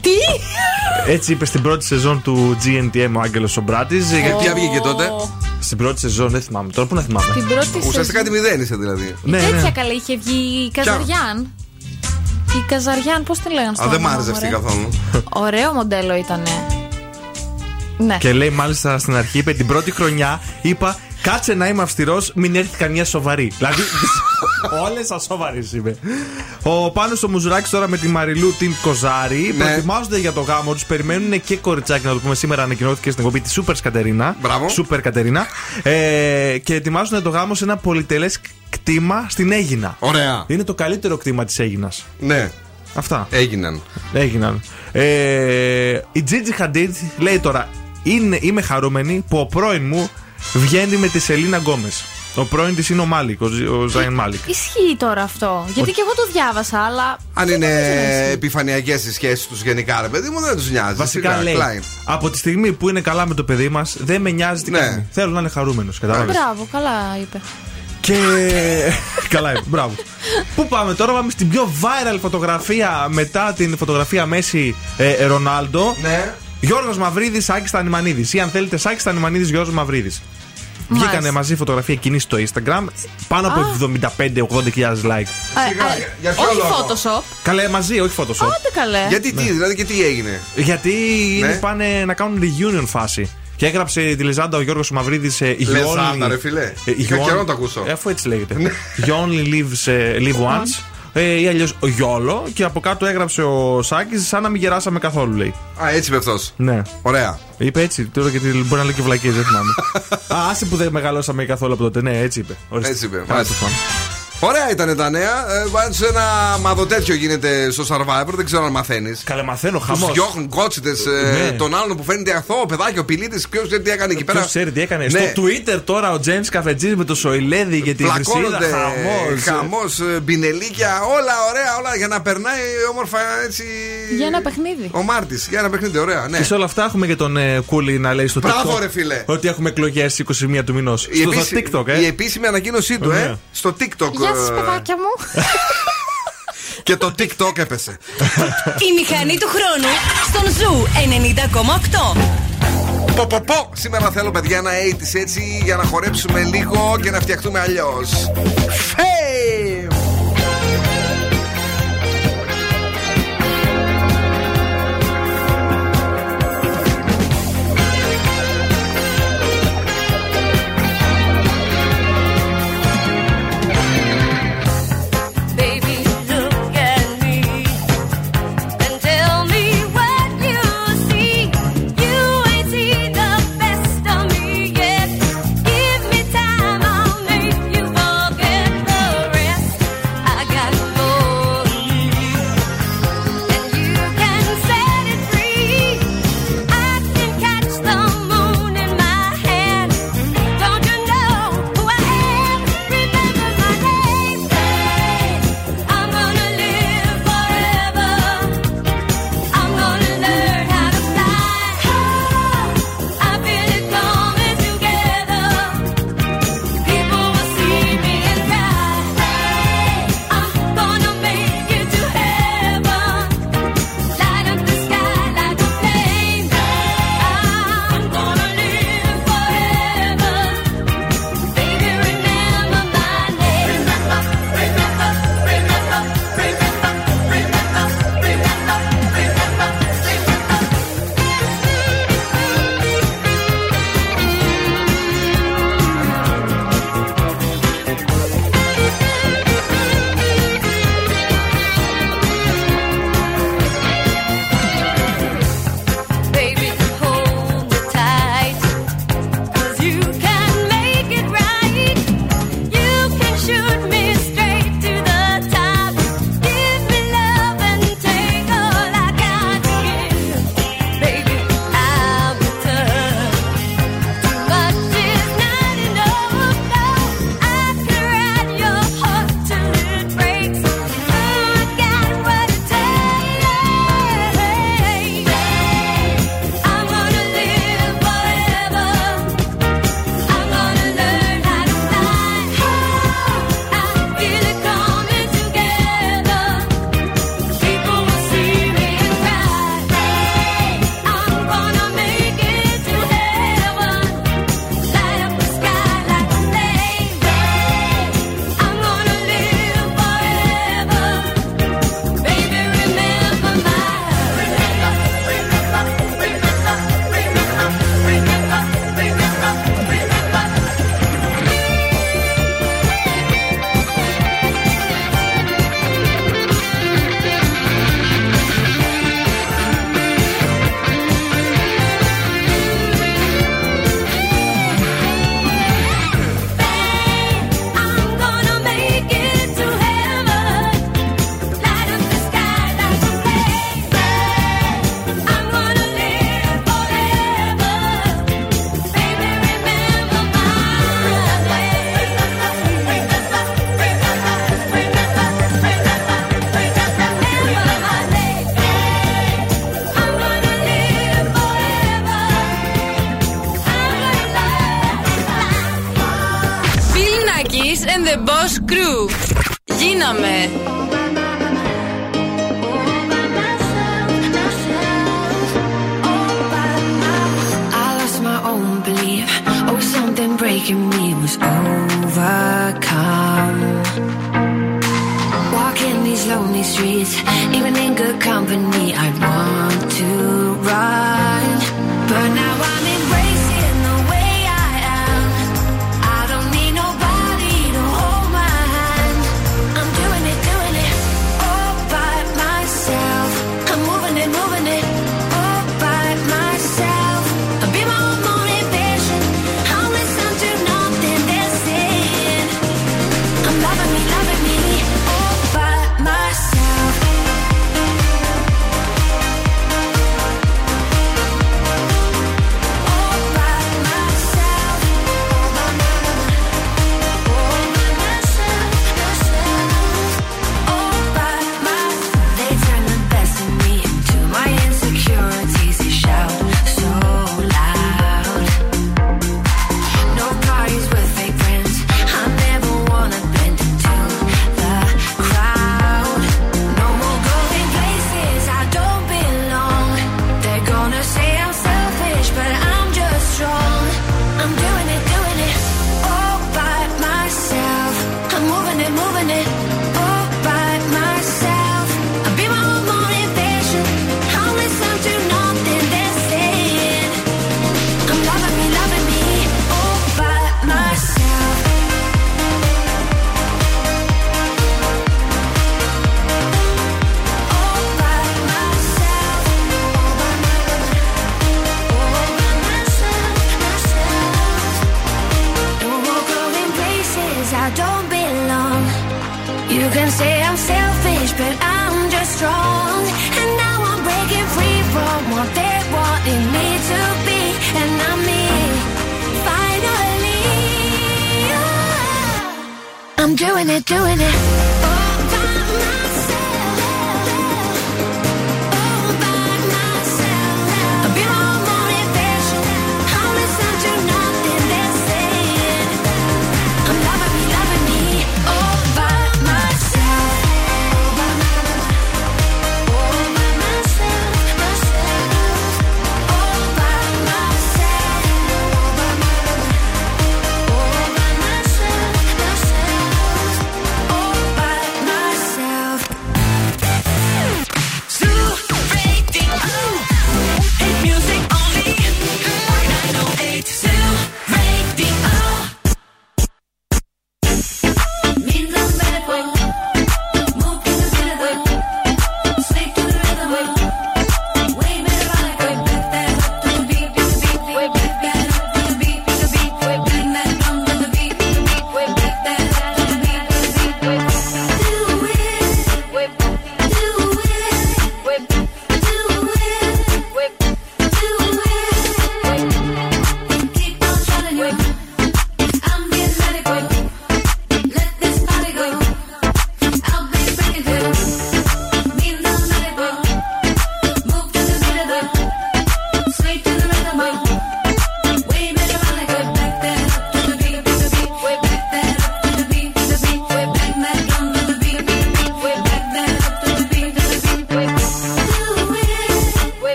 [SPEAKER 4] Τι!
[SPEAKER 3] Έτσι είπε στην πρώτη σεζόν του GNTM ο Άγγελος ο Μπράτης.
[SPEAKER 2] Τι έβγαινε τότε;
[SPEAKER 3] Στην πρώτη σεζόν, δεν θυμάμαι. Τώρα πού να θυμάμαι.
[SPEAKER 4] Την πρώτη
[SPEAKER 2] Ουσιαστικά τη μηδένισε δηλαδή.
[SPEAKER 3] Ναι,
[SPEAKER 4] Τέτοια
[SPEAKER 3] ναι.
[SPEAKER 4] καλά είχε βγει η Καζαριάν. Η Καζαριάν, πώς τη λέγανε στο
[SPEAKER 2] Α, δεν μ'
[SPEAKER 4] όνομα,
[SPEAKER 2] άρεσε αυτή
[SPEAKER 4] μωρέ.
[SPEAKER 2] καθόλου.
[SPEAKER 4] Ωραίο μοντέλο ήταν. Ναι.
[SPEAKER 3] Και λέει μάλιστα στην αρχή, είπε την πρώτη χρονιά, είπα κάτσε να είμαι αυστηρός, μην έρθει καμία σοβαρή. Δηλαδή, [LAUGHS] όλες ασόβαρε είπε. Ο Πάνος ο Μουζουράκης τώρα με τη Μαριλού την Κοζάρη
[SPEAKER 2] Ναι.
[SPEAKER 3] προετοιμάζονται για το γάμο τους. Περιμένουν και κοριτσάκι να το πούμε σήμερα. Ανακοινώθηκε στην εκπομπή της Σούπερς Κατερίνα.
[SPEAKER 2] Μπράβο.
[SPEAKER 3] Σούπερ Κατερίνα. Ε, και ετοιμάζουν το γάμο σε ένα πολυτελές κτήμα στην Αίγινα.
[SPEAKER 2] Ωραία.
[SPEAKER 3] Είναι το καλύτερο κτήμα της Αίγινας.
[SPEAKER 2] Ναι,
[SPEAKER 3] Αυτά.
[SPEAKER 2] έγιναν.
[SPEAKER 3] Έγιναν. Ε, η Gigi Hadid λέει τώρα: είναι, Είμαι χαρούμενη που ο πρώην μου βγαίνει με τη Selena Gomez. Ο πρώην της είναι ο Malik, ο, Ζ- ο Zayn Malik.
[SPEAKER 4] Ισχύει τώρα αυτό. Γιατί και εγώ το διάβασα, αλλά.
[SPEAKER 2] Αν
[SPEAKER 4] δεν
[SPEAKER 2] είναι
[SPEAKER 4] νομίζω να ισχύει.
[SPEAKER 2] επιφανειακές οι σχέσεις τους γενικά, ρε παιδί μου, δεν τους νοιάζει.
[SPEAKER 3] Βασικά
[SPEAKER 2] Σιγά,
[SPEAKER 3] λέει:
[SPEAKER 2] Klein.
[SPEAKER 3] Από τη στιγμή που είναι καλά με το παιδί μας, δεν με νοιάζει τι
[SPEAKER 2] Ναι.
[SPEAKER 3] κάνει. Θέλω να είναι χαρούμενος. Κατάλαβες;
[SPEAKER 4] Μπράβο, καλά είπε.
[SPEAKER 3] Και. [LAUGHS] καλά, είπε, μπράβο. Πού πάμε τώρα, πάμε στην πιο viral φωτογραφία μετά την φωτογραφία Μέση ε, Ρονάλντο.
[SPEAKER 2] Ναι.
[SPEAKER 3] Γιώργος Μαυρίδης, Άκης Τανιμανίδης. Ή αν θέλετε, Άκη Τανιμανίδης, Γιώργος Μαυρίδης.
[SPEAKER 4] Μάλιστα.
[SPEAKER 3] Βγήκανε μαζί φωτογραφία κοινή στο Instagram. Πάνω από 75-80.000 like.
[SPEAKER 4] Α, α,
[SPEAKER 2] για ποιο
[SPEAKER 4] όχι
[SPEAKER 2] λόγο;
[SPEAKER 4] Photoshop.
[SPEAKER 3] Καλέ μαζί, όχι Photoshop.
[SPEAKER 4] Άντε καλέ.
[SPEAKER 2] Γιατί τι, δηλαδή και τι έγινε;
[SPEAKER 3] Γιατί είναι,
[SPEAKER 2] Ναι.
[SPEAKER 3] πάνε να κάνουν reunion φάση. Και έγραψε τη Λεζάντα ο Γιώργος Μαυρίδης. Ε, you
[SPEAKER 2] Λεζάντα,
[SPEAKER 3] only-
[SPEAKER 2] ρε φίλε.
[SPEAKER 3] Ε,
[SPEAKER 2] Είχα
[SPEAKER 3] you
[SPEAKER 2] καιρό
[SPEAKER 3] only-
[SPEAKER 2] να το ακούσω.
[SPEAKER 3] Ε, αφού έτσι λέγεται. you only lives, ε, live once. Ε, ή αλλιώς Γιόλο. Και από κάτω έγραψε ο Σάκης σαν να μην γεράσαμε καθόλου, λέει.
[SPEAKER 2] Α, έτσι είπε αυτός.
[SPEAKER 3] Ναι.
[SPEAKER 2] Ωραία.
[SPEAKER 3] Είπε έτσι, τώρα γιατί μπορεί να λέει και βλακίες, δεν θυμάμαι. [LAUGHS] Α, άσε που δεν μεγαλώσαμε καθόλου από τότε. Ναι, έτσι είπε. Ορίστε.
[SPEAKER 2] Έτσι είπε,
[SPEAKER 3] Καλά,
[SPEAKER 2] μάλιστα.
[SPEAKER 3] το πάμε.
[SPEAKER 2] Ωραία ήταν τα νέα. Ε, Πάντως ένα μαδο τέτοιο γίνεται στο Survivor, δεν ξέρω αν μαθαίνεις.
[SPEAKER 3] Καλέ, μαθαίνω,
[SPEAKER 2] Τους
[SPEAKER 3] χαμός.
[SPEAKER 2] διώχνουν κότσιτες
[SPEAKER 3] Ναι.
[SPEAKER 2] τον άλλον που φαίνεται αθώο παιδάκι, ο πιλίτη. Ποιος ξέρει τι έκανε εκεί πέρα.
[SPEAKER 3] Ποιος ξέρει τι έκανε.
[SPEAKER 2] Ναι.
[SPEAKER 3] Στο Twitter τώρα ο James Καφετζή με το Σοηλέδη και τη Βρυσίδα.
[SPEAKER 2] Πλακώνονται
[SPEAKER 3] Χαμός.
[SPEAKER 2] χαμός, μπινελίκια, όλα ωραία, όλα για να περνάει όμορφα έτσι.
[SPEAKER 4] Για ένα παιχνίδι.
[SPEAKER 2] Ο Μάρτης, για ένα παιχνίδι, ωραία, ναι.
[SPEAKER 3] Και σε όλα αυτά έχουμε και τον ε, Κούλι να λέει στο
[SPEAKER 2] Μπράβο,
[SPEAKER 3] TikTok
[SPEAKER 2] ρε φίλε.
[SPEAKER 3] Ότι έχουμε εκλογές 21 του μηνός.
[SPEAKER 2] Η,
[SPEAKER 3] Στο
[SPEAKER 2] επίση-
[SPEAKER 3] TikTok, ε.
[SPEAKER 2] η επίσημη ανακοίνωσή του,
[SPEAKER 3] Ναι.
[SPEAKER 2] ε, στο TikTok.
[SPEAKER 4] Γεια σας,
[SPEAKER 2] ε,
[SPEAKER 4] παιδάκια μου.
[SPEAKER 2] Και το TikTok έπεσε.
[SPEAKER 14] Η μηχανή του χρόνου στον Zoo 90,8.
[SPEAKER 2] Πω, πω, πω. Σήμερα θέλω, παιδιά, ένα 80's έτσι για να χορέψουμε λίγο και να φτιαχτούμε αλλιώς. Fame!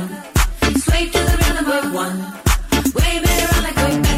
[SPEAKER 6] down. Sway to the rhythm of one. Wave it around like a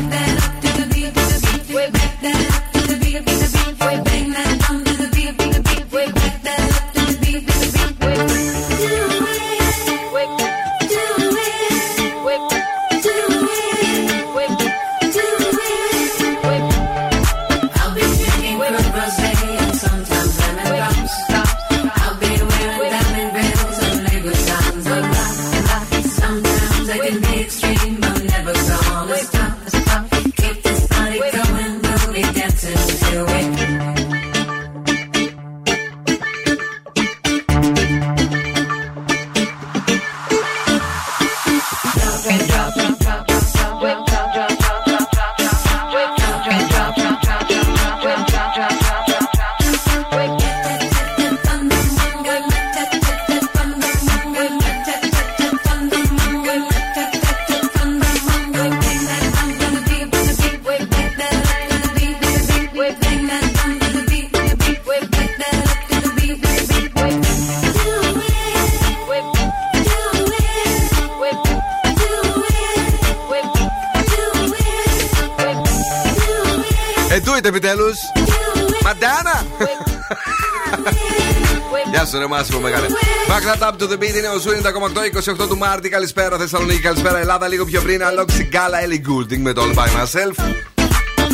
[SPEAKER 6] to the beat
[SPEAKER 2] είναι ο Zoo 90,8 28 του Μάρτη. Καλησπέρα Θεσσαλονίκη, καλησπέρα Ελλάδα. Λίγο πιο πριν, Alok, Sigala, Ellie Goulding με το All by Myself.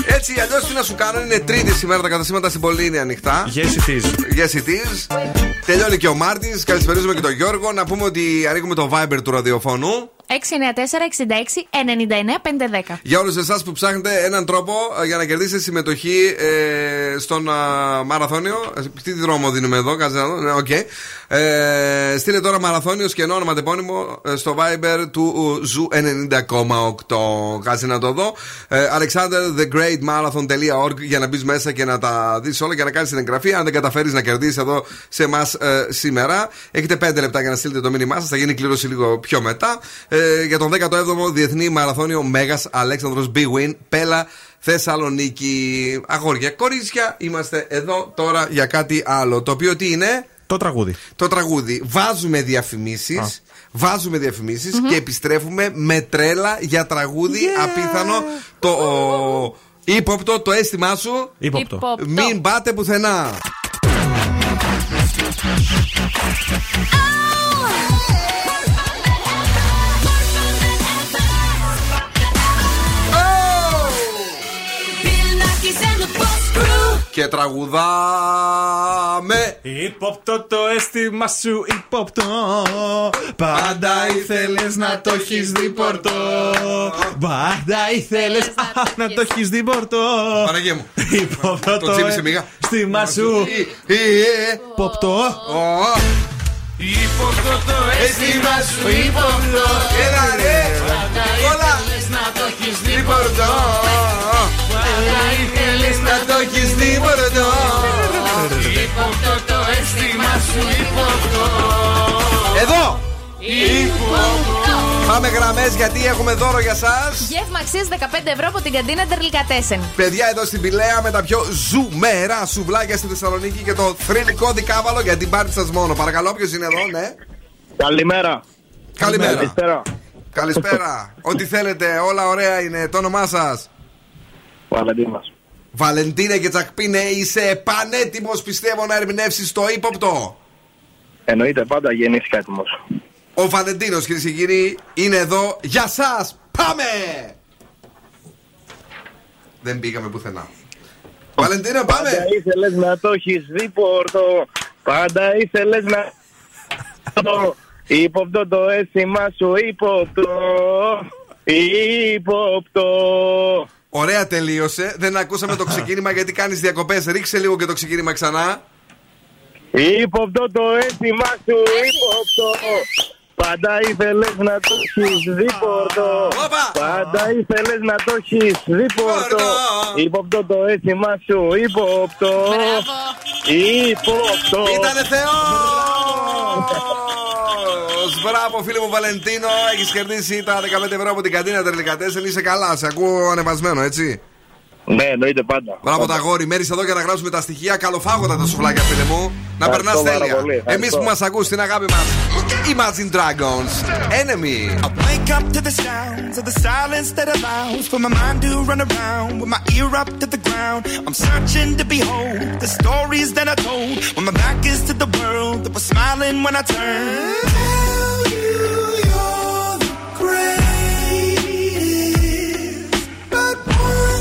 [SPEAKER 2] Έτσι, αλλιώς τι να σου κάνω, είναι Τρίτη σήμερα τα καταστήματα στην πόλη είναι ανοιχτά.
[SPEAKER 3] Yes, it is.
[SPEAKER 2] Yes, it is. Τελειώνει και ο Μάρτης. Καλησπερίζουμε και τον Γιώργο. Να πούμε ότι ανοίγουμε το Viber του ραδιοφώνου.
[SPEAKER 4] 694-66-99-510.
[SPEAKER 2] Για όλους εσάς που ψάχνετε έναν τρόπο ε, για να κερδίσετε συμμετοχή ε, στον α, μαραθώνιο. Ε, Τι δρόμο δίνουμε εδώ, κάτσε να δω. Ναι, οκ. Ε, στείλε τώρα μαραθώνιος και ονοματεπώνυμο ε, στο Viber του Zoo 90,8. Κάτσε να το δω. Ε, AlexanderTheGreatMarathon.org για να μπεις μέσα και να τα δεις όλα και να κάνεις την εγγραφή. Αν δεν καταφέρεις να κερδίσεις εδώ σε εμάς σήμερα, έχετε 5 λεπτά για να στείλετε το μήνυμά σας. Θα γίνει κλήρωση λίγο πιο μετά. Ε, για τον 17ο Διεθνή Μαραθώνιο Μέγας Αλέξανδρος Big Win Πέλλα Θεσσαλονίκη. Αγόρια, κορίτσια, είμαστε εδώ τώρα για κάτι άλλο. Το οποίο τι είναι;
[SPEAKER 3] Το τραγούδι.
[SPEAKER 2] Το τραγούδι. Βάζουμε διαφημίσεις. Βάζουμε διαφημίσεις και επιστρέφουμε με τρέλα για τραγούδι απίθανο το ο, ύποπτο, το αίσθημά σου.
[SPEAKER 3] Ύποπτο.
[SPEAKER 4] Ύποπτο.
[SPEAKER 2] Μην πάτε πουθενά.
[SPEAKER 17] Bill
[SPEAKER 2] Και τραγουδάμε.
[SPEAKER 3] Ύποπτο το αίσθημα σου, ύποπτο. Πάντα ήθελες να το έχεις δει πορτό. Πάντα ήθελες να το έχεις δει πορτό.
[SPEAKER 2] Παναγία μου.
[SPEAKER 3] Ύποπτο
[SPEAKER 2] Το τσίπησε μίγα.
[SPEAKER 3] αίσθημα σου,
[SPEAKER 2] Ε, ε,
[SPEAKER 3] ύποπτο.
[SPEAKER 2] Ω.
[SPEAKER 15] Ύποπτο το αίσθημα σου, ύποπτο.
[SPEAKER 2] Έλα ρε. Όλα.
[SPEAKER 15] Να το έχεις δει
[SPEAKER 2] Πορτό.
[SPEAKER 15] Πάντα ήθελες
[SPEAKER 2] Να το έχει δει πορτό.
[SPEAKER 15] Ύποπτο το αίσθημα σου, ύποπτο.
[SPEAKER 2] Εδώ.
[SPEAKER 15] Ύποπτο.
[SPEAKER 2] Πάμε γραμμές γιατί έχουμε δώρο για σας
[SPEAKER 4] Γεύμα αξίας 15 ευρώ από την καντίνα Τερλικατέσεν.
[SPEAKER 2] Παιδιά εδώ στην Πηλαία με τα πιο ζουμερά σουβλάκια στη Θεσσαλονίκη και το θρηλυκό δικάβαλο για την πάρτι σας μόνο. Παρακαλώ, ποιος είναι εδώ, ναι.
[SPEAKER 21] Καλημέρα.
[SPEAKER 2] Καλημέρα.
[SPEAKER 21] Καλησπέρα.
[SPEAKER 2] Καλησπέρα. Ό,τι θέλετε, όλα ωραία είναι. Το όνομά σας.
[SPEAKER 21] Βαλεντίνας.
[SPEAKER 2] Βαλεντίνε και Τσακπίνε, είσαι πανέτοιμος πιστεύω να ερμηνεύσεις το ύποπτο.
[SPEAKER 21] Εννοείται πάντα γεννήθηκα έτοιμος.
[SPEAKER 2] Ο Βαλεντίνος κυρίες και κύριοι είναι εδώ για σας. Πάμε! Δεν πήγαμε πουθενά. Βαλεντίνο πάμε!
[SPEAKER 21] Πάντα ήθελες να το έχεις δει πόρτο. Πάντα ήθελες να... το Ύποπτο το αίσθημα σου, ύποπτο. Ύποπτο.
[SPEAKER 2] Ωραία τελείωσε. Δεν ακούσαμε το ξεκίνημα γιατί κάνεις διακοπές. Ρίξε λίγο και το ξεκίνημα ξανά.
[SPEAKER 21] Ύποπτο το αίσθημα σου, ύποπτο. Πάντα ήθελες να το έχεις δει πόρτο. Πάντα ήθελες να το έχεις δει πόρτο. Ύποπτο το αίσθημα σου, ύποπτο. Ύποπτο.
[SPEAKER 2] Ήτανε Θεός! Μπράβο φίλε μου Βαλεντίνο, έχεις κερδίσει τα 15 ευρώ από την καντίνα Τερλικατέσεν. Είσαι καλά, σε ακούω ανεβασμένο, έτσι.
[SPEAKER 21] Ναι, εννοείται πάντα.
[SPEAKER 2] Μπράβο τα γόρι, μέρης εδώ για να γράψουμε τα στοιχεία. Καλοφάγοντα τα σουβλάκια, φίλε μου. Να περνάς
[SPEAKER 21] Ευχαριστώ πάρα
[SPEAKER 2] τέλεια.
[SPEAKER 21] πολύ, ευχαριστώ.
[SPEAKER 2] Εμείς που μας ακούς την αγάπη μας. Imagine Dragons. Enemy.
[SPEAKER 22] Wake up to the sounds of the silence that allows for my mind to run around with my ear up to the ground. I'm searching to behold the stories that I told when my back is to the world that was smiling when I turned.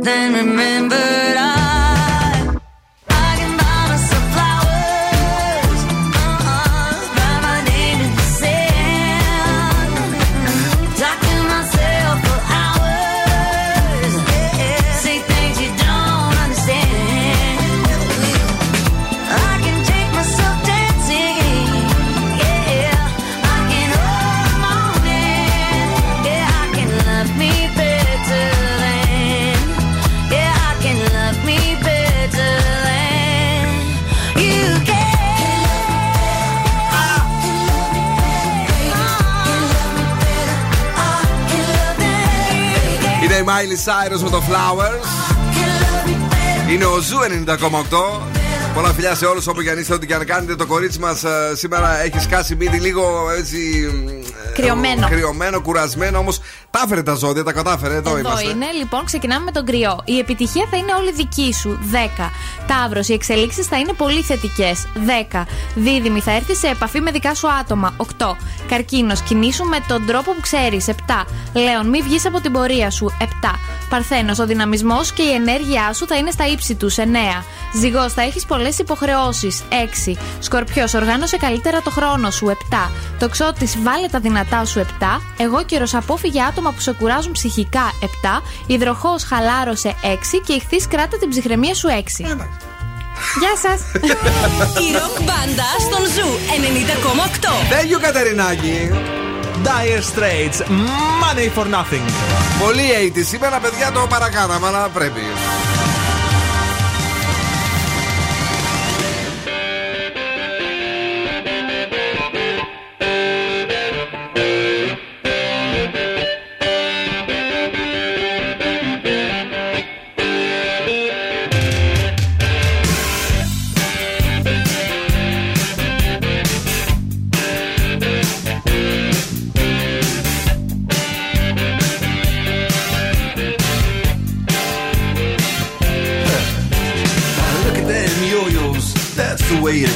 [SPEAKER 8] Then remembered
[SPEAKER 2] Cyrus με το Flowers. Είναι ο Zoo 90,8. Πολλά φιλιά σε όλους όπου και αν είστε, ό,τι και αν κάνετε. Το κορίτσι μας σήμερα έχει σκάσει μύτη λίγο έτσι. ε,
[SPEAKER 4] Κρυωμένο.
[SPEAKER 2] Κρυωμένο, κουρασμένο. Όμως τα έφερε τα ζώδια, τα κατάφερε. Εδώ,
[SPEAKER 4] Εδώ
[SPEAKER 2] είμαστε.
[SPEAKER 4] είναι, λοιπόν, ξεκινάμε με τον Κριό. Η επιτυχία θα είναι όλη δική σου. 10. Ταύρος, οι εξελίξεις θα είναι πολύ θετικές. 10. Δίδυμοι, θα έρθεις σε επαφή με δικά σου άτομα. 8. Καρκίνος, κινήσου με τον τρόπο που ξέρεις. 7. Λέων, μη βγεις από την πορεία σου. 7. Παρθένος, ο δυναμισμός και η ενέργειά σου θα είναι στα ύψη τους. 9. Ζυγός, θα έχεις πολλές υποχρεώσεις. 6. Σκορπιός, οργάνωσε καλύτερα το χρόνο σου. 7. Τοξότη, βάλε τα δυνατά σου. 7. Αιγόκερω απόφυγε άτομα που σε κουράζουν ψυχικά. 7. Υδροχόε, χαλάρωσε. 6. Και Ιχθύ, κράτα την ψυχραιμία σου. 6. Γεια σας!
[SPEAKER 14] Η ροκ μπάντα στον Zoo 90,8.
[SPEAKER 2] Thank you, Κατερινάκη.
[SPEAKER 3] Dire Straits, Money for Nothing.
[SPEAKER 2] Πολύ 80 σήμερα, παιδιά, το παρακάναμε, αλλά πρέπει.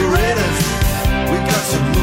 [SPEAKER 23] surrender. We got some.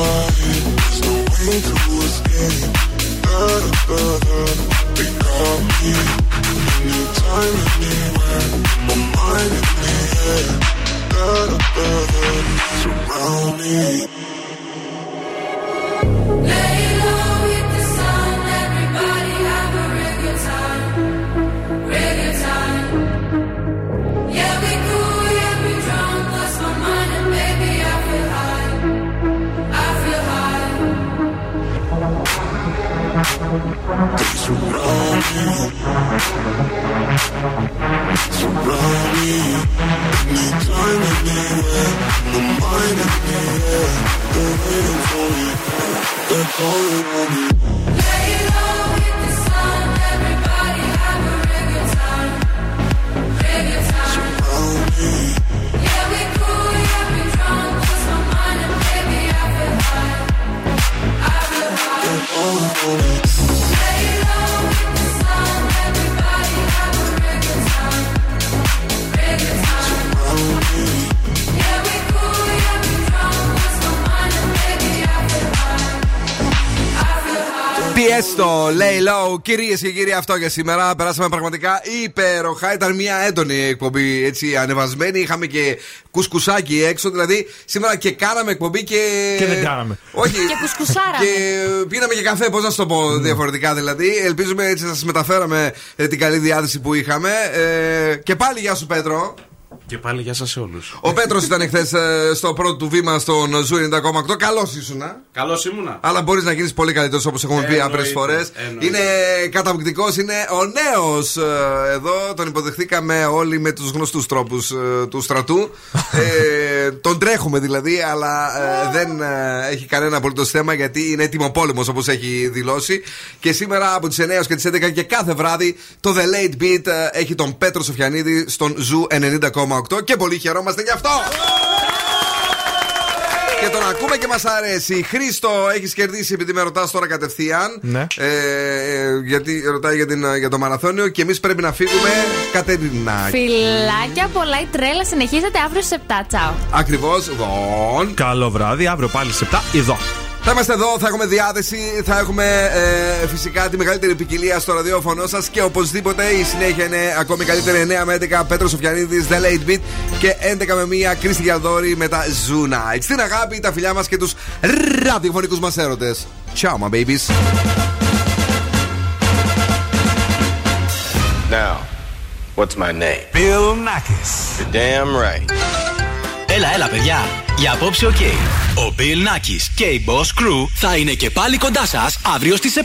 [SPEAKER 9] There's no way to.
[SPEAKER 6] Lay low.
[SPEAKER 2] Κυρίες και κύριοι, αυτό για σήμερα. Περάσαμε πραγματικά υπέροχα. Ήταν μια έντονη εκπομπή, έτσι ανεβασμένη. Είχαμε και κουσκουσάκι έξω. Δηλαδή, σήμερα και κάναμε εκπομπή και.
[SPEAKER 3] Και δεν κάναμε.
[SPEAKER 2] Όχι.
[SPEAKER 4] Και κουσκουσάραμε.
[SPEAKER 2] Και πίναμε και καφέ, πώς να σου το πω διαφορετικά δηλαδή. Ελπίζουμε έτσι να σας μεταφέραμε ε, την καλή διάθεση που είχαμε. Ε, και πάλι γεια σου, Πέτρο.
[SPEAKER 3] Και πάλι γεια σας σε όλους.
[SPEAKER 2] Ο Πέτρος ήταν χθες στο πρώτο του βήμα στον Zoo 90,8. Καλός ήσουν.
[SPEAKER 24] Καλός ήμουνα.
[SPEAKER 2] Αλλά μπορείς να γίνεις πολύ καλύτερος όπως έχουμε πει άπειρες
[SPEAKER 24] Εννοείται,
[SPEAKER 2] φορές.
[SPEAKER 24] εννοείται.
[SPEAKER 2] Είναι καταπληκτικός, είναι ο νέος εδώ. Τον υποδεχθήκαμε όλοι με τους γνωστούς τρόπους του στρατού. ε, [LAUGHS] τον τρέχουμε δηλαδή, αλλά ε, δεν ε, έχει κανένα απολύτως θέμα γιατί είναι έτοιμο πόλεμος όπως έχει δηλώσει. Και σήμερα από τις 9 έως και τις 11 και κάθε βράδυ το The Late Beat ε, έχει τον Πέτρο Σοφιανίδη στον Zoo 90,8 και πολύ χαιρόμαστε γι' αυτό. Και τον ακούμε και μας αρέσει. Χρήστο, έχεις κερδίσει επειδή με ρωτάς τώρα κατευθείαν.
[SPEAKER 3] Ναι.
[SPEAKER 2] Ε, ε, γιατί ρωτάει για, την, για το μαραθώνιο και εμείς πρέπει να φύγουμε. Κατερίνα.
[SPEAKER 4] Φιλάκια, πολλά η τρέλα συνεχίζεται αύριο στις 7. Τσάω.
[SPEAKER 2] Ακριβώς. Λοιπόν.
[SPEAKER 3] Καλό βράδυ, αύριο πάλι σε 7 εδώ.
[SPEAKER 2] Θα είμαστε εδώ, θα έχουμε διάθεση, θα έχουμε ε, φυσικά τη μεγαλύτερη ποικιλία στο ραδιόφωνο σας και οπωσδήποτε η συνέχεια είναι ακόμη καλύτερη 9 με 11 Πέτρος Σοφιανίδης, The Late Beat και 11 με 1 Κρίστη Γιαλδόρη με τα Zoo Nights. Στην αγάπη, τα φιλιά μας και τους ραδιοφωνικούς μας έρωτες. Ciao, my babies.
[SPEAKER 25] Now, what's my name?
[SPEAKER 1] Bill Nakis.
[SPEAKER 25] You're damn right.
[SPEAKER 1] Έλα, έλα, παιδιά. Για απόψε, οκ. Ο Bill Nakis και η Boss Crew θα είναι και πάλι κοντά σας αύριο στις 7.